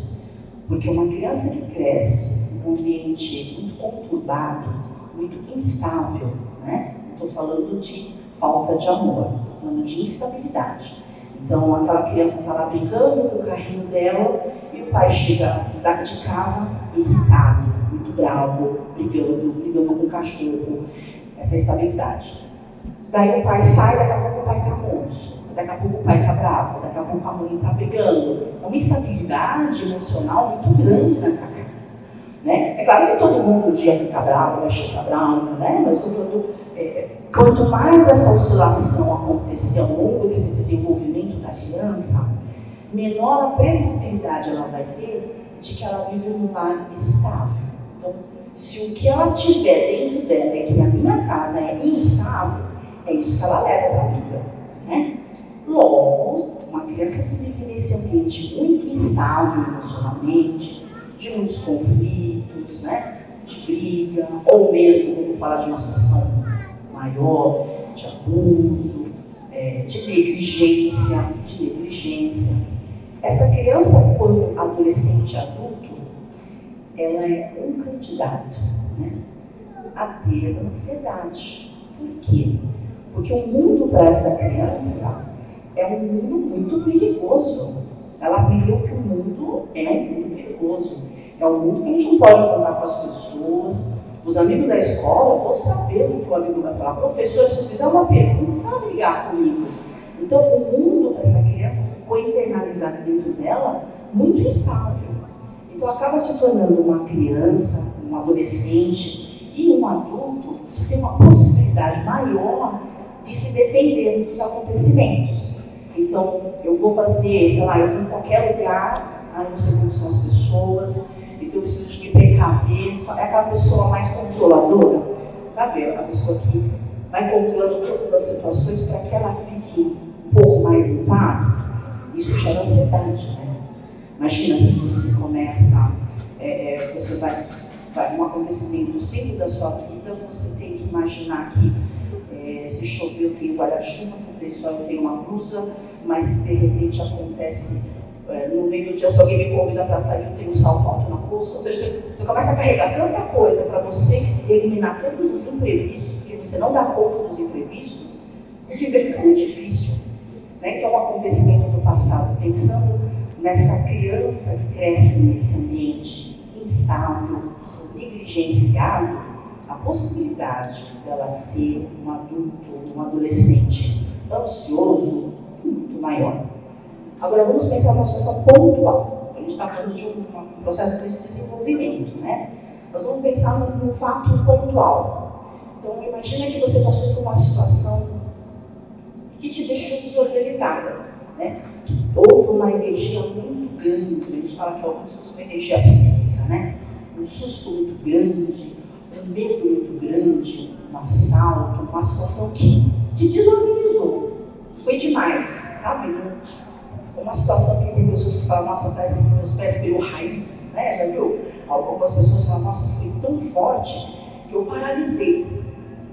Porque uma criança que cresce um ambiente muito conturbado, muito instável, né? Estou falando de falta de amor, estou falando de instabilidade. Então aquela criança está lá brincando com o carrinho dela e o pai chega de casa irritado, bravo, brigando, brigando com o cachorro, essa instabilidade. Daí o pai sai, daqui a pouco o pai está monstro, daqui a pouco o pai está bravo, daqui a pouco a mãe está brigando. É uma instabilidade emocional muito grande nessa casa. Né? É claro que todo mundo um dia fica bravo, vai ficar bravo, né? mas estou falando, é, quanto mais essa oscilação acontecer ao longo desse desenvolvimento da criança, menor a previsibilidade ela vai ter de que ela vive num lar estável. Então, se o que ela tiver dentro dela é que a minha casa é instável, é isso que ela leva para a vida. Né? Logo, uma criança que vive nesse ambiente muito instável emocionalmente, de muitos conflitos, né? de briga, ou mesmo, vamos falar de uma situação maior, de abuso, é, de negligência, de negligência. Essa criança, quando adolescente adulto, ela é um candidato né, a ter ansiedade. Por quê? Porque o mundo para essa criança é um mundo muito perigoso. Ela aprendeu que o mundo é um mundo perigoso. É um mundo que a gente não pode contar com as pessoas. Os amigos da escola vão saber o que o amigo vai falar. Professor, se fizer uma pergunta, vai ligar comigo. Então, o mundo para essa criança foi internalizado dentro dela muito instável. Então, acaba se tornando uma criança, um adolescente e um adulto que tem uma possibilidade maior de se defender dos acontecimentos. Então, eu vou fazer, sei lá, eu vou em qualquer lugar, aí não sei como são as pessoas, então eu preciso me precaver. É aquela pessoa mais controladora, sabe? A pessoa que vai controlando todas as situações para que ela fique um pouco mais em paz. Isso gera ansiedade, né? Imagina se você começa, é, é, você vai, vai um acontecimento simples da sua vida, você tem que imaginar que é, se chover eu tenho guarda-chuva, se tem sol eu tenho uma blusa, mas se de repente acontece é, no meio do dia, se alguém me convida para sair, eu tenho um salto alto na bolsa. Ou seja, você, você começa a carregar tanta coisa para você eliminar todos os imprevistos, porque você não dá conta dos imprevistos, o viver fica muito difícil. Né? Então, um acontecimento do passado, pensando nessa criança que cresce nesse ambiente instável, negligenciado, a possibilidade dela ser um adulto, um adolescente ansioso, muito maior. Agora vamos pensar numa situação pontual. A gente está falando de um, um, processo de desenvolvimento, né? Nós vamos pensar num, num fato pontual. Então imagina que você passou por uma situação que te deixou desorganizada, né? Houve uma energia muito grande, a gente fala que é uma energia psíquica, né? Um susto muito grande, um medo muito grande, um assalto, uma situação que te desorganizou. Foi demais, sabe? Uma situação que tem pessoas que falam, nossa, parece que meus pés pegou raízes, né? Já viu? Algumas pessoas falam, nossa, foi tão forte que eu paralisei.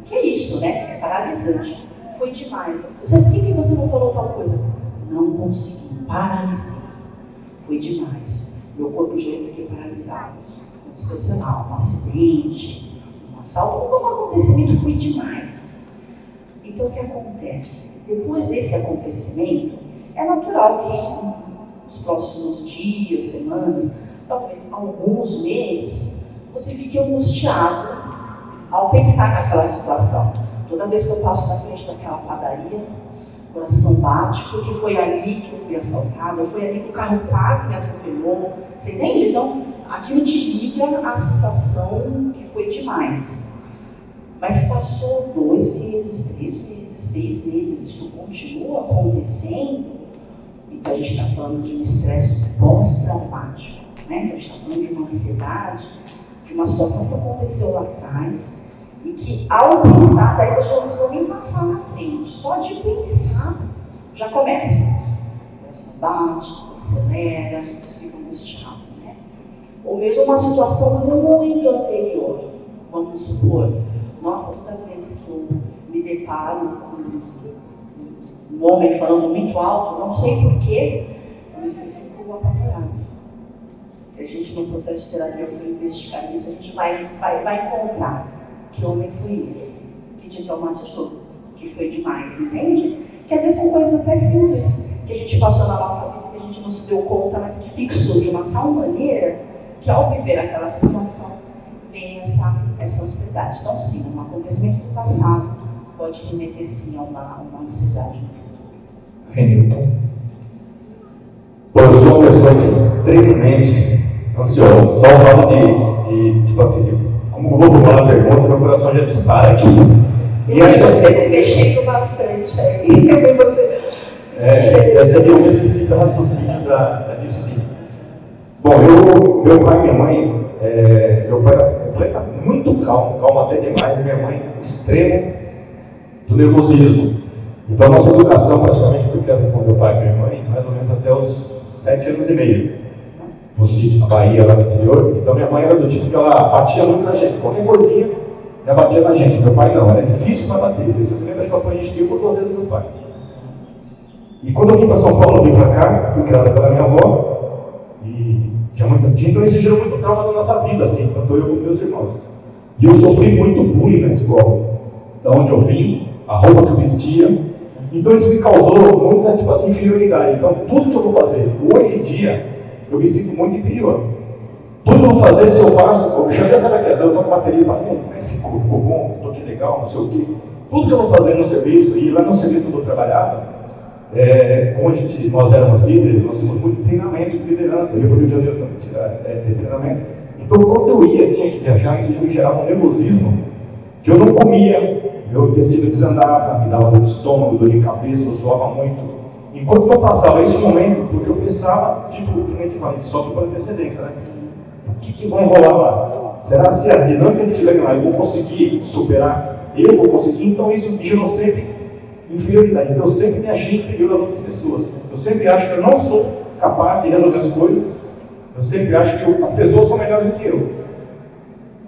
Que é isso, né? É paralisante. Foi demais. Você, por que você não falou tal coisa? Não consegui, paralisei. Foi demais. Meu corpo já fiquei paralisado. Lá, um acidente, assalto, como um acontecimento foi demais. Então o que acontece? Depois desse acontecimento, é natural que nos próximos dias, semanas, talvez alguns meses, você fique angustiado ao pensar naquela situação. Toda vez que eu passo na frente daquela padaria, coração bate, porque foi ali que eu fui assaltada, foi ali que o carro quase me atropelou. Você entende? Então, aquilo te liga à situação que foi demais. Mas passou dois meses, três meses, seis meses, isso continua acontecendo, então a gente está falando de um estresse pós-traumático, né? A gente está falando de uma ansiedade, de uma situação que aconteceu lá atrás, e que ao pensar, daí nós não precisamos nem passar na frente, só de pensar já começa. Começa bate, acelera, fica angustiado, né? Ou mesmo uma situação muito anterior, vamos supor, nossa, toda vez que eu me deparo com um homem falando muito alto, não sei porquê, eu fico apavorada. Se a gente no processo de terapia for investigar isso, a gente vai, vai, vai encontrar que homem foi esse, que te traumatizou, que foi demais, entende? Que às vezes são coisas até simples, que a gente passou na nossa vida, que a gente não se deu conta, mas que fixou de uma tal maneira que ao viver aquela situação vem essa, essa ansiedade. Então, sim, um acontecimento do passado pode remeter sim a uma, uma ansiedade no futuro. Bom, eu sou uma pessoa extremamente ansiosa. Só o fato de, de, tipo assim, de, como eu vou formar a pergunta, meu coração já dispara aqui. E acho que você mexendo bastante aí. você... É, essa é o exercício de raciocínio da, da Dirce. Bom, eu, meu pai e minha mãe, é, meu pai completa, muito calmo, calmo até demais, e minha mãe, extremo do nervosismo. Então, a nossa educação praticamente foi criada com meu pai e minha mãe, mais ou menos até os sete anos e meio. No sítio, na Bahia, lá no interior. Então, minha mãe era do tipo que ela batia muito na gente. Qualquer coisinha, ela batia na gente. Meu pai não, era difícil para bater. Eu lembro, que eu apanhei de por duas vezes meu pai. E quando eu vim para São Paulo, eu vim para cá, fui criada pela minha avó, e tinha muitas tinhas, então isso gerou muito trauma na nossa vida, assim, tanto eu como meus irmãos. E eu sofri muito bullying na escola, da onde eu vim, a roupa que eu vestia. Então isso me causou muita, tipo assim, inferioridade. Então tudo que eu vou fazer, hoje em dia, eu me sinto muito inferior. Tudo vou fazer, se eu faço, eu chamei essa daqui, eu toco bateria e falo, é ficou, ficou bom, toquei legal, não sei o quê. Tudo que eu vou fazer no serviço, e lá no serviço que eu trabalhava, é, como a gente, nós éramos líderes, nós tínhamos muito treinamento de liderança. Eu para o Rio de Janeiro também tinha é, treinamento. Então, quando eu ia, tinha que viajar, isso me gerava um nervosismo, que eu não comia, meu intestino desandava, me dava dor de estômago, dor de cabeça, eu suava muito. Enquanto eu passava esse momento, porque eu pensava, tipo, que gente fala, sobe por antecedência, né? O que, que vai rolar lá? Será se as dinâmicas que estiverem lá eu vou conseguir superar? Eu vou conseguir? Então, isso me gerou sempre inferioridade. Eu sempre me achei inferior a outras pessoas. Eu sempre acho que eu não sou capaz de resolver as coisas. Eu sempre acho que eu, as pessoas são melhores do que eu.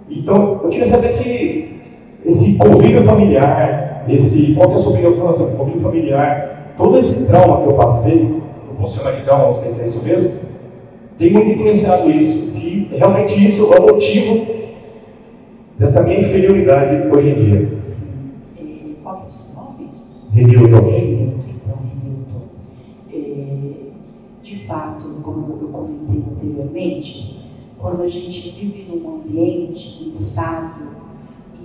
Então, eu queria saber se esse convívio familiar, esse, qual é a sua opinião com relação ao convívio familiar, todo esse trauma que eu passei, eu posso chamar de trauma, não sei se é isso mesmo, tem muito influenciado isso. Se realmente isso é o motivo dessa minha inferioridade hoje em dia. Renilton. Então, Renilton. É, de fato, como eu comentei anteriormente, quando a gente vive num ambiente instável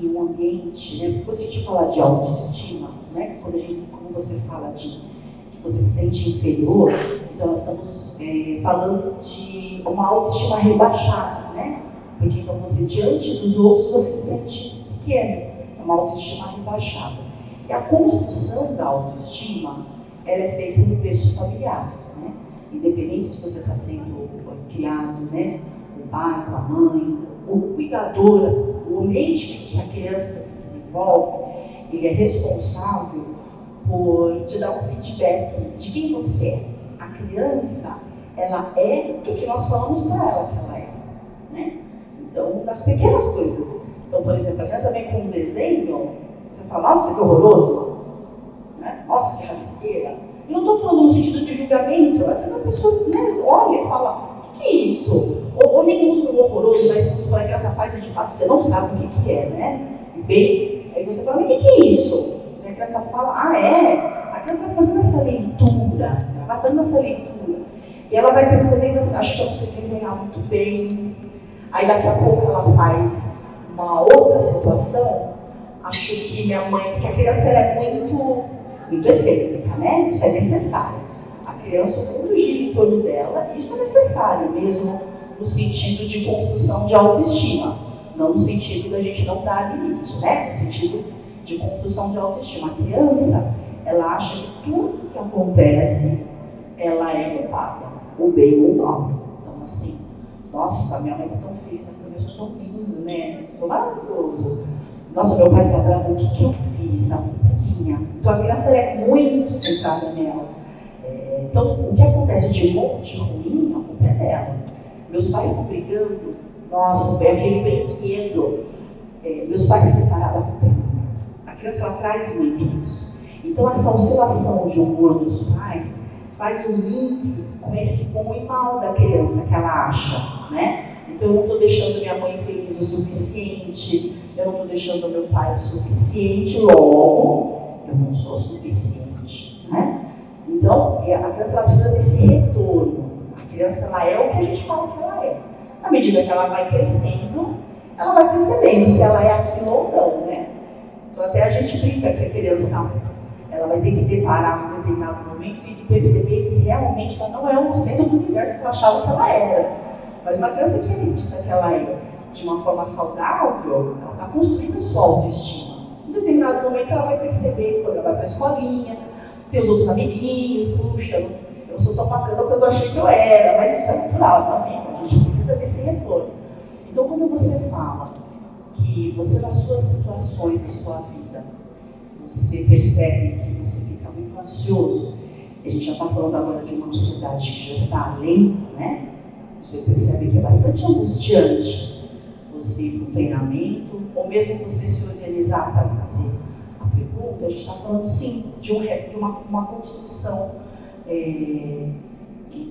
e um ambiente, né, quando a gente fala de autoestima, né, quando a gente, como você fala de que você se sente inferior, então nós estamos é, falando de uma autoestima rebaixada, né? Porque então você diante dos outros você se sente pequeno, é uma autoestima rebaixada. E a construção da autoestima ela é feita no berço familiar. Né? Independente se você está sendo criado, né? Pai, com a mãe, o cuidador, o ambiente que a criança se desenvolve, ele é responsável por te dar um feedback de quem você é. A criança, ela é o que nós falamos para ela que ela é. Né? Então, das pequenas coisas. Então, por exemplo, a criança vem com um desenho, você fala, nossa, que horroroso. Né? Nossa, que rabisqueira. Eu não estou falando no sentido de julgamento. Às vezes a pessoa né, olha e fala, o que é isso? Nem usa um horroroso, mas se for a criança faz, de fato, você não sabe o que, que é, né? E vem, aí você fala, mas o que, que é isso? E a criança fala, ah, é? A criança vai fazendo essa leitura, ela vai fazendo essa leitura. E ela vai percebendo, assim, acho que eu sei desenhar muito bem. Aí daqui a pouco ela faz uma outra situação acho que minha mãe, porque a criança é muito, muito excêntrica, né? Isso é necessário. A criança, o mundo gira em torno dela, e isso é necessário mesmo no sentido de construção de autoestima, não no sentido da gente não dar limite, né? No sentido de construção de autoestima. A criança, ela acha que tudo que acontece, ela é culpada, o bem ou o mal. Então, assim, nossa, minha mãe tá tão feliz, as crianças estão vindo, né? Foi maravilhoso nossa, meu pai está bravo, o que, que eu fiz? A minha. Então a criança é muito centrada nela. É, então, o que acontece de bom, de ruim, a culpa é dela. Meus pais estão brigando, nossa, foi aquele brinquedo. É, meus pais se separaram, é minha. A criança ela traz muito isso. Então, essa oscilação de humor dos pais faz um link com esse bom e mal da criança que ela acha, né? Então, eu não estou deixando minha mãe feliz o suficiente, eu não estou deixando meu pai o suficiente, logo, eu não sou suficiente. Né? Então, é, a criança precisa desse retorno. Criança ela é o que a gente fala que ela é. Na medida que ela vai crescendo, ela vai percebendo se ela é aquilo ou não, né? Então até a gente brinca que a criança ela vai ter que deparar num determinado momento e perceber que realmente ela não é o centro do universo que ela achava que ela era. Mas uma criança que acredita que ela é de uma forma saudável, ela está construindo a sua autoestima. Em determinado momento ela vai perceber, quando ela vai para a escolinha, tem os outros amiguinhos, puxa, eu sou tão bacana quando eu achei que eu era, mas isso é natural, tá vendo? A gente precisa desse retorno. Então quando você fala que você nas suas situações, na sua vida, você percebe que você fica muito ansioso, a gente já está falando agora de uma ansiedade que já está além, né? Você percebe que é bastante angustiante você ir para o treinamento, ou mesmo você se organizar para fazer a pergunta, a gente está falando sim de, um, de uma, uma, construção, é,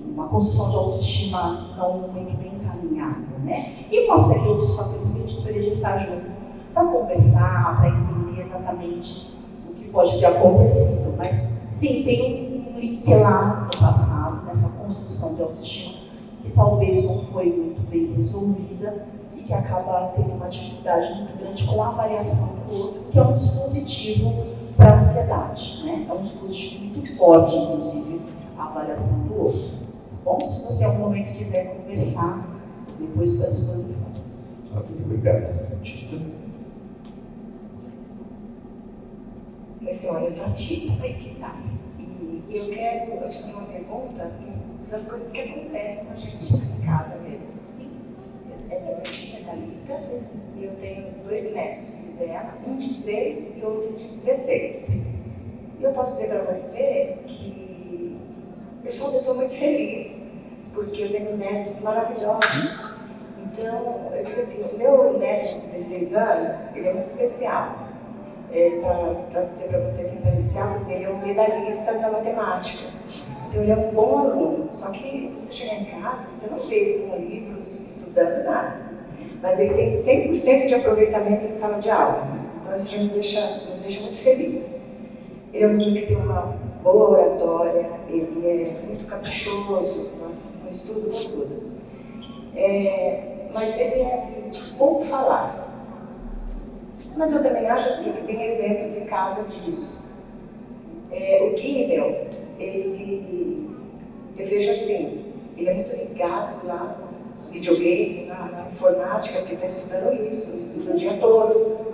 uma construção de autoestima não muito bem encaminhada, né? E de outros fatores que a gente deveria estar junto para conversar, para entender exatamente o que pode ter acontecido. Mas sim, tem um link lá no passado, nessa construção de autoestima que talvez não foi muito bem resolvida e que acaba tendo uma dificuldade muito grande com a avaliação do outro, que é um dispositivo para a ansiedade. Né? É um dispositivo muito forte, inclusive, a avaliação do outro. Bom, se você em algum momento quiser conversar, depois estou à disposição. Ok, obrigado. Oi, senhora, eu sou a Tita. Oi, Tita. E eu quero te fazer uma pergunta, assim, das coisas que acontecem com a gente em casa mesmo. Essa a minha filha Thalita, e eu tenho dois netos, filho dela, um de seis e outro de 16. E eu posso dizer para você que eu sou uma pessoa muito feliz, porque eu tenho netos maravilhosos. Então, eu digo assim, o meu neto de 16 anos, ele é muito especial. É, para dizer para vocês, assim, para iniciarmos, ele é um medalhista da matemática. Então, ele é um bom aluno. Só que se você chegar em casa, você não vê ele com livros, estudando nada. Mas ele tem 100% de aproveitamento em sala de aula. Então, isso já nos deixa, nos deixa muito felizes. Ele é um menino que tem uma boa oratória, ele é muito caprichoso no estudo, com tudo. É, mas ele é assim, pouco falar. Mas eu também acho assim, que tem exemplos em casa disso. É, o Guimel, ele, eu vejo assim, ele é muito ligado lá videogame, na, na informática, porque está estudando isso, estuda o dia todo.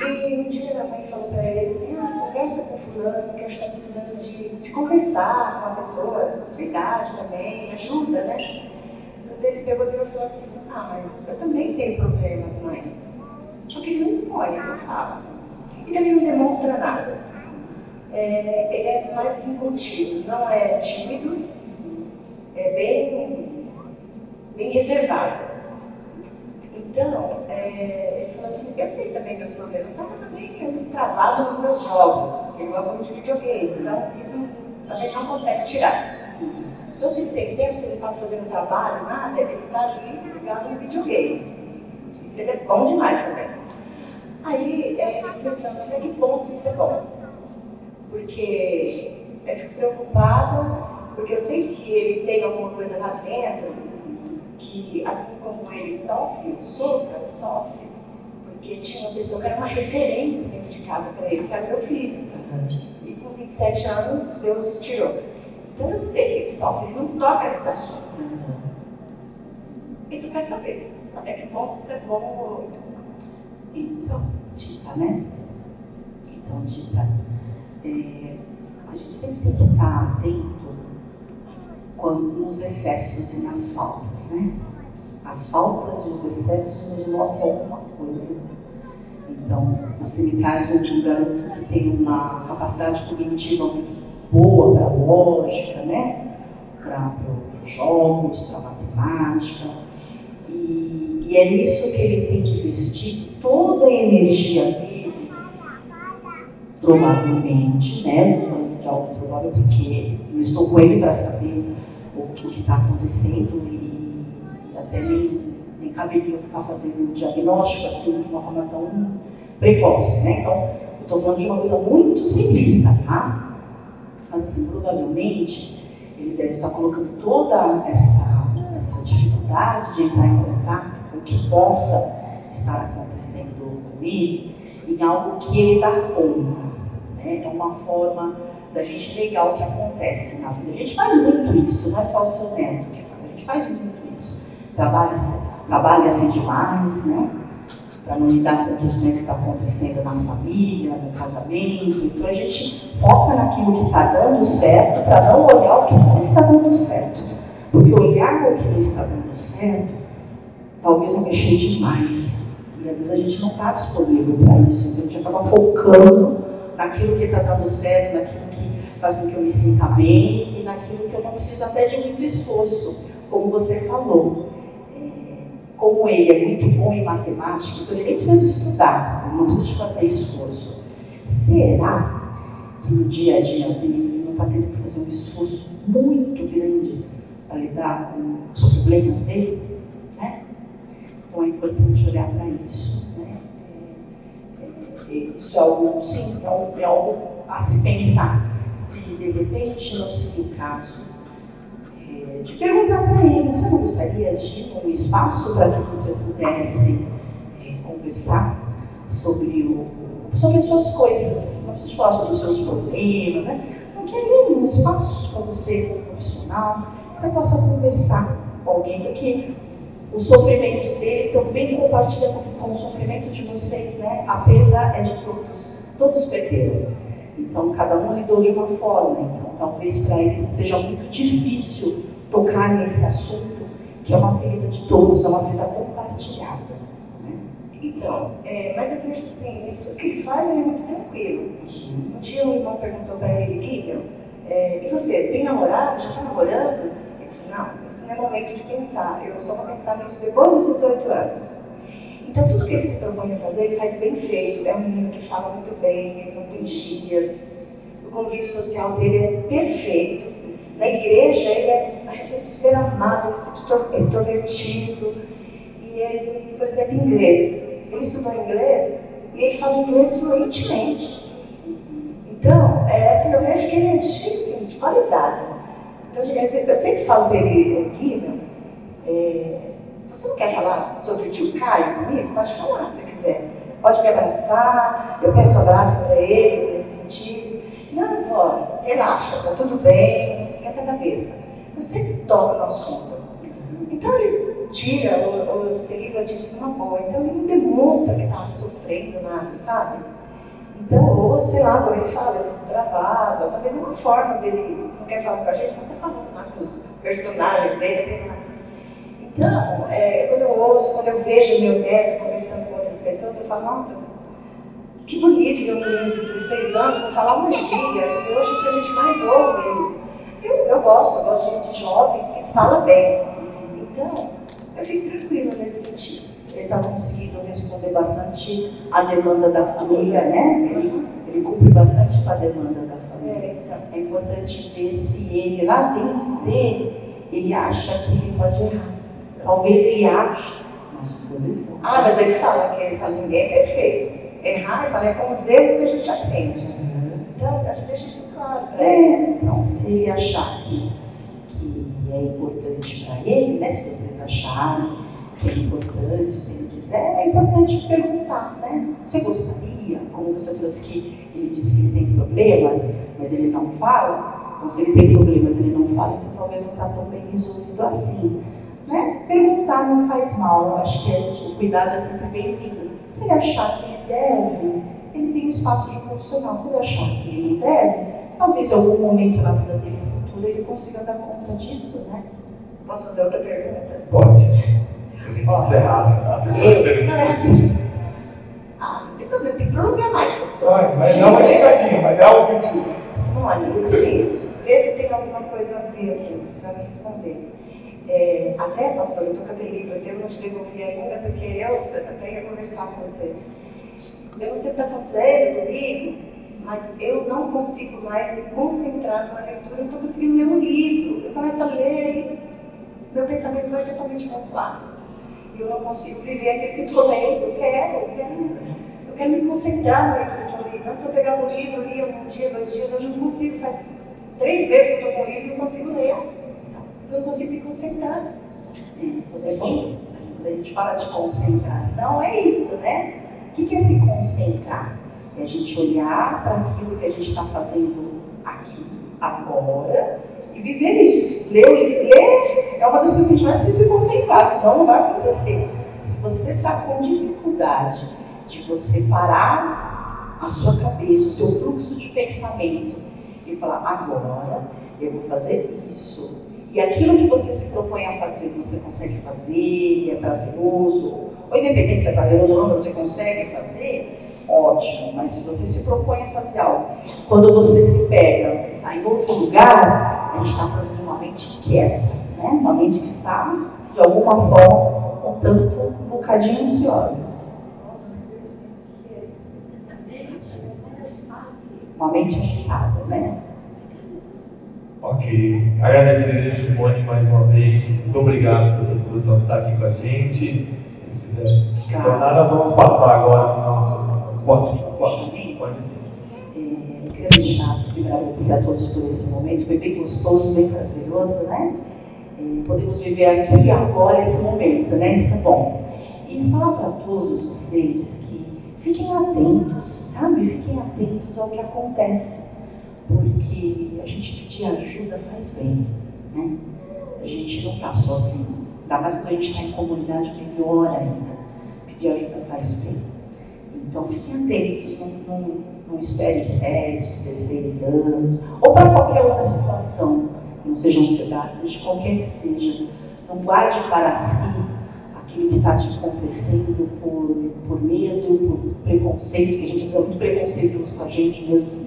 E um dia a mãe falou para ele assim, ah, conversa com fulano, que a gente está precisando de, de conversar com uma pessoa sua idade também, ajuda, né? Mas ele pegou e falou assim, ah, mas eu também tenho problemas, mãe. Só que ele não expõe, não fala. E também não demonstra nada é, ele é mais incontido, não é tímido, é bem, bem reservado. Então, é, ele falou assim, eu tenho também meus problemas, só que eu também eu me extravaso nos meus jogos, gosta muito de videogame, então isso a gente não consegue tirar. Então, se ele tem tempo, se ele está fazendo trabalho, nada, ele está ali ligado no videogame. Isso é bom demais também. Aí, é, eu fico pensando, até que ponto isso é bom? porque eu fico preocupada, porque eu sei que ele tem alguma coisa lá dentro assim como ele sofre, eu sofro, sofre, porque tinha uma pessoa que era uma referência dentro de casa para ele, que era meu filho. E com 27 anos, Deus tirou. Então eu sei que ele sofre, ele não toca nesse assunto. E tu quer saber até que ponto isso é bom Então, Tita, né? Então, Tita é, a gente sempre tem que estar atento quando, nos excessos e nas faltas, né? As faltas e os excessos nos mostram alguma coisa. Então, você me traz um garoto que tem uma capacidade cognitiva boa para lógica, né? Para os jogos, para a matemática. E, e é nisso que ele tem que investir toda a energia dele provavelmente, né? Estou falando de algo provável porque não estou com ele para saber o que está acontecendo e até nem, nem caberia ficar fazendo um diagnóstico assim de uma forma tão precoce, né? Então, estou falando de uma coisa muito simplista, tá? Assim, provavelmente, ele deve estar colocando toda essa, essa dificuldade de entrar em contato com o que possa estar acontecendo com ele em algo que ele dá conta. Né? É uma forma da gente negar o que acontece na vida. A gente faz muito isso, não é só o seu neto que faz, a gente faz muito isso. Trabalha-se trabalha demais, né? Para não lidar com questões que estão tá acontecendo na família, no casamento. Então a gente foca naquilo que está dando certo para não olhar o que não está dando certo. Porque olhar o que não está dando certo talvez não mexer demais. E às vezes a gente não está disponível para isso. Então a gente acaba focando naquilo que está dando certo, naquilo que faz com que eu me sinta bem e naquilo que eu não preciso até de muito esforço, como você falou. É, como ele é muito bom em matemática, então ele nem precisa estudar, ele não precisa fazer esforço. Será que no dia a dia dele ele não está tendo que fazer um esforço muito grande para lidar com os problemas dele? Né? Então é importante olhar para isso. É, é, isso é algo, sim, é é algo a se pensar. Se de repente não seria o caso é, de perguntar para ele, você não gostaria de um espaço para que você pudesse é, conversar sobre, o, sobre as suas coisas, não precisa falar sobre os seus problemas, né? Não quer um espaço para você, como profissional, que você possa conversar com alguém, porque o sofrimento dele também compartilha com, com o sofrimento de vocês, né? A perda é de todos, todos perderam. Então, cada um lidou de uma forma. Então, talvez para eles seja muito difícil tocar nesse assunto, que é uma ferida de todos, é uma ferida compartilhada. Né? Então, é, mas eu vejo assim, tudo que ele faz ele é muito tranquilo. Um dia um irmão perguntou para ele, Guilherme, é, e você, tem namorado? Já está namorando? Disse, não, isso não é momento de pensar, eu só vou pensar nisso depois dos 18 anos. Então, tudo que ele se propõe a fazer, ele faz bem feito. É um menino que fala muito bem, ele não tem dias. O convívio social dele é perfeito. Na igreja, ele é super amado, super extrovertido. E ele, por exemplo, inglês. Ele estudou inglês e ele fala inglês fluentemente. Então, é, assim, eu vejo que ele é cheio assim, de qualidades. Então, eu sempre falo dele, Guilherme, é, você não quer falar sobre o tio Caio comigo? Pode falar se quiser. Pode me abraçar, eu peço um abraço para ele nesse sentido. Não, vó, relaxa, tá tudo bem, esquenta a cabeça. Eu sempre toco no assunto. Então ele tira ou, se livra disso numa boa. Então ele não demonstra que está sofrendo nada, sabe? Então, ou sei lá, como ele fala, ele se extravasa, talvez uma forma dele, não quer falar com a gente, mas está falando lá com os personagens dele, então, é, quando eu ouço, quando eu vejo meu neto conversando com outras pessoas, eu falo, nossa, que bonito um menino de 16 anos falar uma gíria, hoje é que a gente mais ouve isso. Eu, eu gosto, eu gosto de, jovens que falam bem. Então, eu fico tranquila nesse sentido. Ele está conseguindo responder bastante a demanda da família, né? Ele, ele cumpre bastante com a demanda da. É, importante ver se ele, lá dentro dele, ele acha que ele pode errar. Talvez ele ache uma suposição. Ah, mas ele fala que ele fala, ninguém é perfeito. Errar, ele fala, é com os erros que a gente aprende. Uhum. Então, a gente deixa isso claro. É, então, se ele achar que, que é importante para ele, né, se vocês acharem que é importante, se ele quiser, é importante perguntar, né? Você gostaria, como você trouxe que ele disse que ele tem problemas, mas ele não fala, então se ele tem problemas e ele não fala, então talvez não está tão bem resolvido assim. Né? Perguntar não faz mal, acho que é, o cuidado é sempre bem-vindo. Se ele achar que ele deve, ele tem um espaço de profissional. Se ele achar que ele não deve, talvez em algum momento na vida dele futuro ele consiga dar conta disso, né? Posso fazer outra pergunta? Pode. A gente encerrar a sessão de Não é assim. Ah, não tem problema, tem problema Mas não é uma chicadinha, mas é algo que Simone, assim, vê se tem alguma coisa a ver, assim, precisa me responder. É, até, pastor, eu estou com aquele livro, eu não te devolvi ainda, porque eu até ia conversar com você. Eu não sei o que está acontecendo comigo, mas eu não consigo mais me concentrar numa leitura, eu não estou conseguindo ler um livro. Eu começo a ler e meu pensamento vai totalmente controlado. E eu não consigo viver aquilo que estou lendo. Eu quero, eu quero, eu quero me concentrar na leitura de um livro. Antes eu pegava um livro, lia um dia, dois dias, hoje eu não consigo, faz três vezes que eu estou com o livro e não consigo ler. Eu não consigo me concentrar. É, quando a gente fala de concentração, é isso, né? O que é se concentrar? É a gente olhar para aquilo que a gente está fazendo aqui, agora, e viver isso. Ler, ler é uma das coisas que a gente mais precisa se concentrar, senão não vai acontecer. Se você está com dificuldade de você parar a sua cabeça, o seu fluxo de pensamento e falar, agora eu vou fazer isso. E aquilo que você se propõe a fazer, você consegue fazer, é prazeroso, ou independente se é prazeroso ou não, você consegue fazer, ótimo. Mas se você se propõe a fazer algo, quando você se pega em outro lugar, a gente está falando de uma mente quieta, né? uma mente que está, de alguma forma, um tanto, um bocadinho ansiosa. Uma mente agitada, né? Ok. Agradecer a Simone mais uma vez. Muito obrigado por sua disposição de estar aqui com a gente. Quiser tornar, nós vamos passar agora para o nosso. Pode, pode, pode sim. É, eu queria deixar aqui agradecer a todos por esse momento. Foi bem gostoso, bem prazeroso, né? É, podemos viver aqui agora esse momento, né? Isso é bom. E falar para todos vocês que fiquem atentos, sabe? Fiquem atentos ao que acontece porque a gente pedir ajuda faz bem, né? A gente não está sozinho. Ainda mais quando a gente está em comunidade, melhor ainda. Pedir ajuda faz bem. Então fiquem atentos, não, não, não esperem 7, 16 anos, ou para qualquer outra situação, não seja ansiedade, seja qualquer que seja. Não guarde para si que está te acontecendo por, por medo, por preconceito, que a gente é muito preconceituoso com a gente mesmo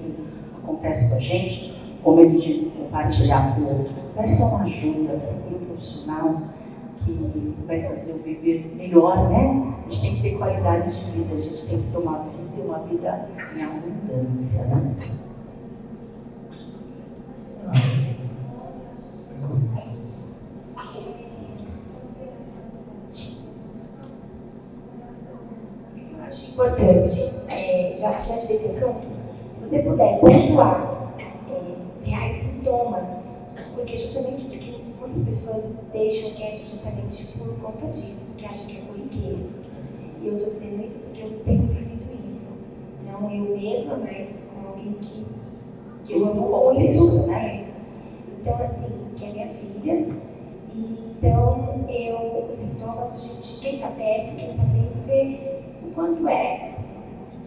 acontece com a gente, com medo de compartilhar com o outro. Peça uma ajuda, procure um profissional que vai fazer o viver melhor, né? A gente tem que ter qualidade de vida, a gente tem que ter uma vida uma vida em abundância, né? acho importante, é, já, diante desse assunto, você puder pontuar é, os reais sintomas, porque justamente porque muitas pessoas deixam quieto justamente por conta disso, porque acham que é corriqueiro. E eu estou dizendo isso porque eu tenho vivido isso. Não eu mesma, mas com alguém que, que eu amo muito, né? Então, assim, que é minha filha. Então, eu, os sintomas, gente, quem está perto, quem está vendo, vê quanto é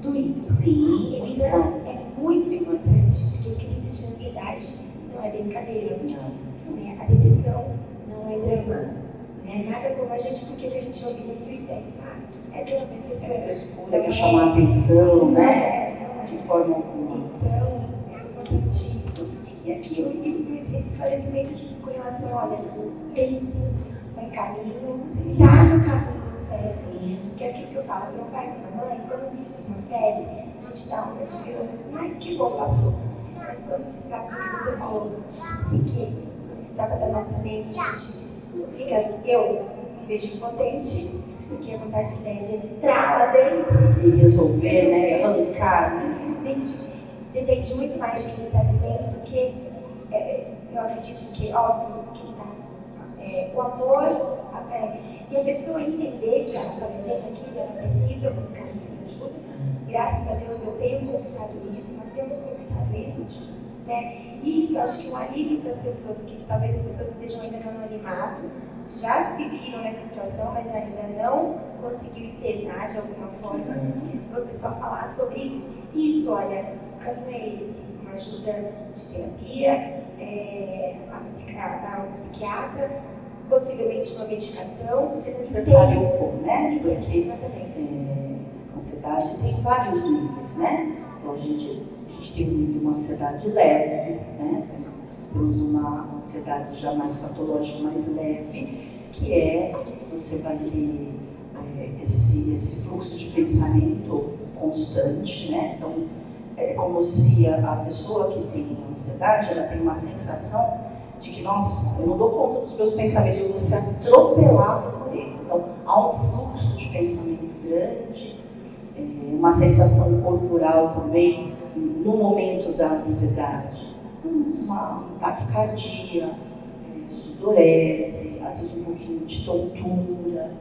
doído. Sim, então, é muito importante, porque crise de ansiedade não é brincadeira, não. não é a depressão não é drama. Não é nada como a gente, porque a gente ouve muito isso, é sabe? É drama, é frescura. É frescura, quer chamar atenção, né? De forma alguma. Então, é importante isso. E aqui eu digo esse esclarecimento com relação, olha, pense um caminho, está no caminho certo. Que é aquilo que eu falo, meu pai e minha mãe, quando me uma febre, a gente dá uma de virando assim, ai que bom passou. Mas quando se trata do que você falou, psique, quando se trata da nossa mente, a gente fica, eu me vejo impotente, porque a vontade de ideia de entrar lá dentro e resolver, né? Arrancar. Infelizmente, depende muito mais de quem está vivendo do que é, eu acredito que, óbvio, quem está. É, o amor, é, e a pessoa entender que ela está vivendo aquilo, ela precisa buscar Graças a Deus eu tenho conquistado isso, nós temos conquistado isso. Né? E isso acho que é um alívio para as pessoas, porque talvez as pessoas estejam ainda no anonimato, já se viram nessa situação, mas ainda não conseguiram externar de alguma forma. Você só falar sobre isso, olha, o caminho é esse, uma ajuda de terapia, é, a, psiquiatra, a psiquiatra, possivelmente uma medicação, se necessário for, né? Porque, exatamente. É, ansiedade tem vários níveis, né? Então a gente, a gente tem um nível de uma ansiedade leve, né? Temos uma ansiedade já mais patológica, mais leve, que é você vai ter é, esse, esse fluxo de pensamento constante, né? Então é como se a, a pessoa que tem ansiedade, ela tem uma sensação de que, nossa, eu não dou conta dos meus pensamentos, eu vou ser atropelado por eles. Então, há um fluxo de pensamento grande, uma sensação corporal também no momento da ansiedade. uma taquicardia, é, sudorese, às vezes um pouquinho de tontura,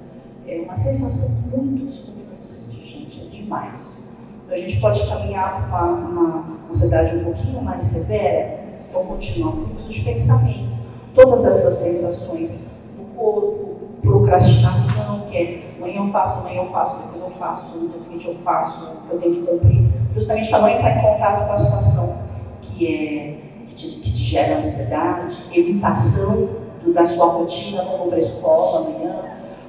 é uma sensação muito desconfortante, gente, é demais. Então a gente pode caminhar para uma, uma ansiedade um pouquinho mais severa, então continua fluxo de pensamento, todas essas sensações no corpo, procrastinação, que é amanhã eu faço, amanhã eu faço, depois eu faço, no dia seguinte eu faço, que eu tenho que cumprir, justamente para não entrar em contato com a situação que, é, que, te, que te gera ansiedade, evitação do, da sua rotina, não vou para a escola amanhã,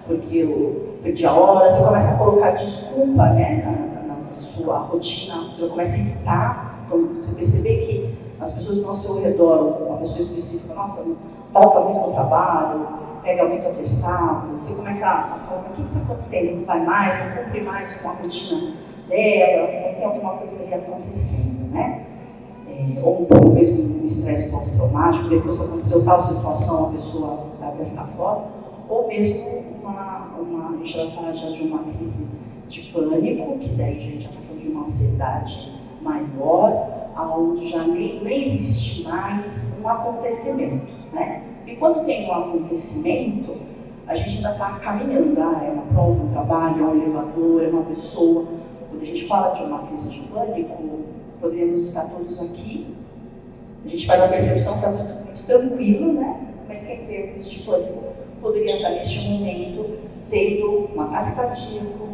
porque eu perdi a hora, você começa a colocar desculpa né, na, na sua rotina, você começa a evitar, então você perceber que as pessoas que estão ao seu redor, uma pessoa específica, nossa, falta muito no trabalho, pega muito atestado, você começa a falar, o que está acontecendo? Não vai mais, não cumpre mais com a rotina dela, tem alguma coisa ali acontecendo, né? É, ou um pouco mesmo um estresse pós-traumático, depois que aconteceu tal situação, a pessoa vai prestar fora, ou mesmo uma, uma, falar já de uma crise de pânico, que daí a gente já está falando de uma ansiedade maior, onde já nem, nem existe mais um acontecimento, né? E quando tem um acontecimento, a gente ainda está caminhando. Ah, é uma prova, um trabalho, é um elevador, é uma pessoa. Quando a gente fala de uma crise de pânico, poderíamos estar todos aqui. A gente faz a percepção que está tudo muito tranquilo, né? Mas quem tem crise de pânico poderia estar neste momento tendo um ataque cardíaco,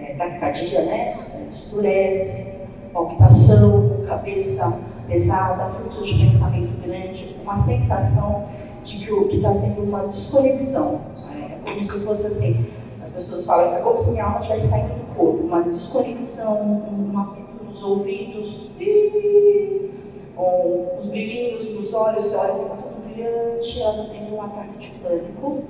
é, taquicardia, né? Escurece, palpitação, cabeça pesada, fluxo de pensamento grande, uma sensação de que está tendo uma desconexão. É como se fosse assim, as pessoas falam, é como se minha alma estivesse saindo do corpo, uma desconexão, um apito nos ouvidos, com os brilhinhos nos olhos, você olha, fica tudo brilhante, ela está tendo um ataque de pânico.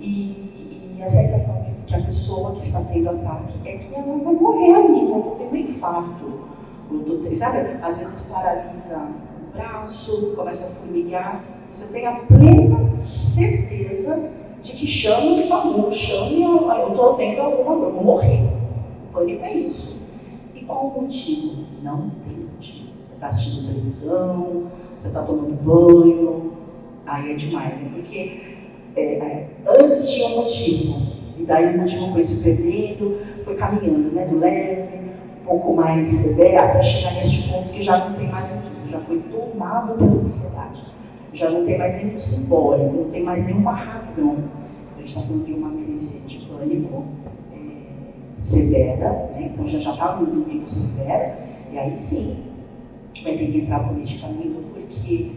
E, e a sensação que, que, a pessoa que está tendo ataque é que ela vai morrer ali, já está tendo infarto. Sabe, às vezes paralisa braço, começa a formigar, você tem a plena certeza de que chama o SAMU, chame, eu estou tendo alguma coisa, eu vou morrer. O pânico é isso. E qual o motivo? Não tem motivo. Você está assistindo televisão, você está tomando banho, aí é demais, né? Porque é, é, antes tinha um motivo, e daí o motivo foi se perdendo, foi caminhando, né? Do leve, pouco mais severo, até chegar neste ponto que já não tem mais motivo já foi tomado pela ansiedade. Já não tem mais nenhum simbólico, não tem mais nenhuma razão. A gente está falando de uma crise de pânico é, severa, né? então já está no nível severo, e aí sim vai ter que entrar com medicamento, porque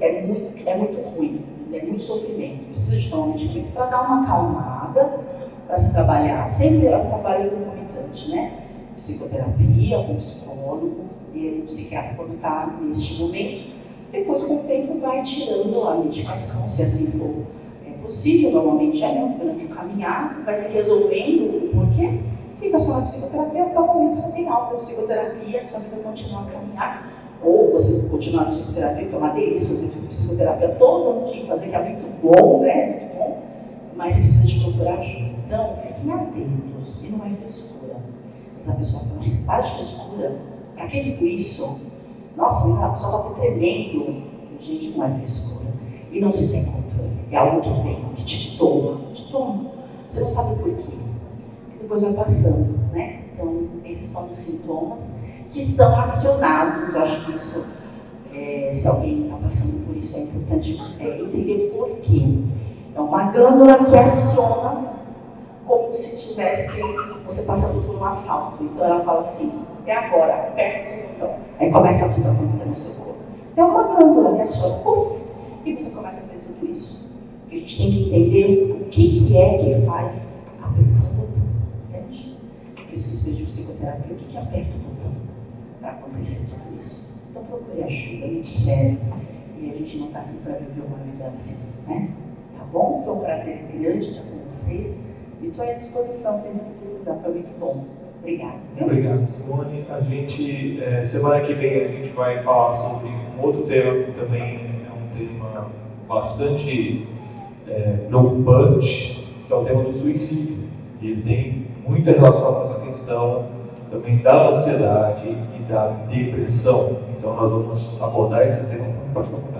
é muito, é muito ruim, é muito sofrimento. Precisa de tomar um medicamento para dar uma acalmada, para se trabalhar. Sempre é um trabalho concomitante, né? Psicoterapia, com psicólogo, e o psiquiatra quando está neste momento. Depois, com o tempo, vai tirando a medicação, se assim for é possível. Normalmente é durante o caminhar, vai se resolvendo o porquê. Fica só na psicoterapia, até o momento você tem alta psicoterapia, sua vida continua a caminhar. Ou você continuar na psicoterapia, que é uma delícia, você fica psicoterapia todo dia, fazer que é muito bom, né? Muito bom. Mas precisa de procurar ajuda. Então, fiquem atentos, e não é frescura. Essa pessoa fala, para de frescura, Pra que digo isso? Nossa, a pessoa está tremendo. Gente, não é frescura. E não se tem controle. É algo que vem, que te toma, te toma. Você não sabe por quê. E depois vai passando, né? Então, esses são os sintomas que são acionados. Eu acho que isso, é, se alguém está passando por isso, é importante é, entender por quê. É uma glândula que aciona como se tivesse você passando por um assalto. Então ela fala assim, é agora, aperta seu botão. Aí começa tudo a acontecer no seu corpo. Tem uma glândula que aciona, puf, e você começa a ver tudo isso. a gente tem que entender o que, que é que faz apertar o botão. Entende? Por isso que precisa de psicoterapia, o que, que aperta o botão para acontecer tudo isso. Então procure ajuda, é muito sério. E a gente não está aqui para viver uma vida assim, né? Tá bom? Foi um prazer grande estar com vocês. E estou à disposição sempre que precisar, foi muito bom. Obrigada. Obrigado, Simone. A gente, é, semana que vem, a gente vai falar sobre um outro tema que também é um tema bastante é, preocupante, que é o tema do suicídio. E ele tem muita relação com essa questão também da ansiedade e da depressão. Então nós vamos abordar esse tema. Pode comentar,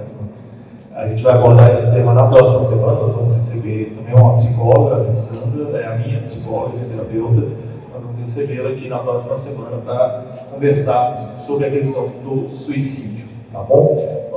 A gente vai abordar esse tema na próxima semana. Nós vamos receber também uma psicóloga, a Alessandra, é a minha psicóloga, a terapeuta. Nós vamos recebê-la aqui na próxima semana para conversar sobre a questão do suicídio, tá bom?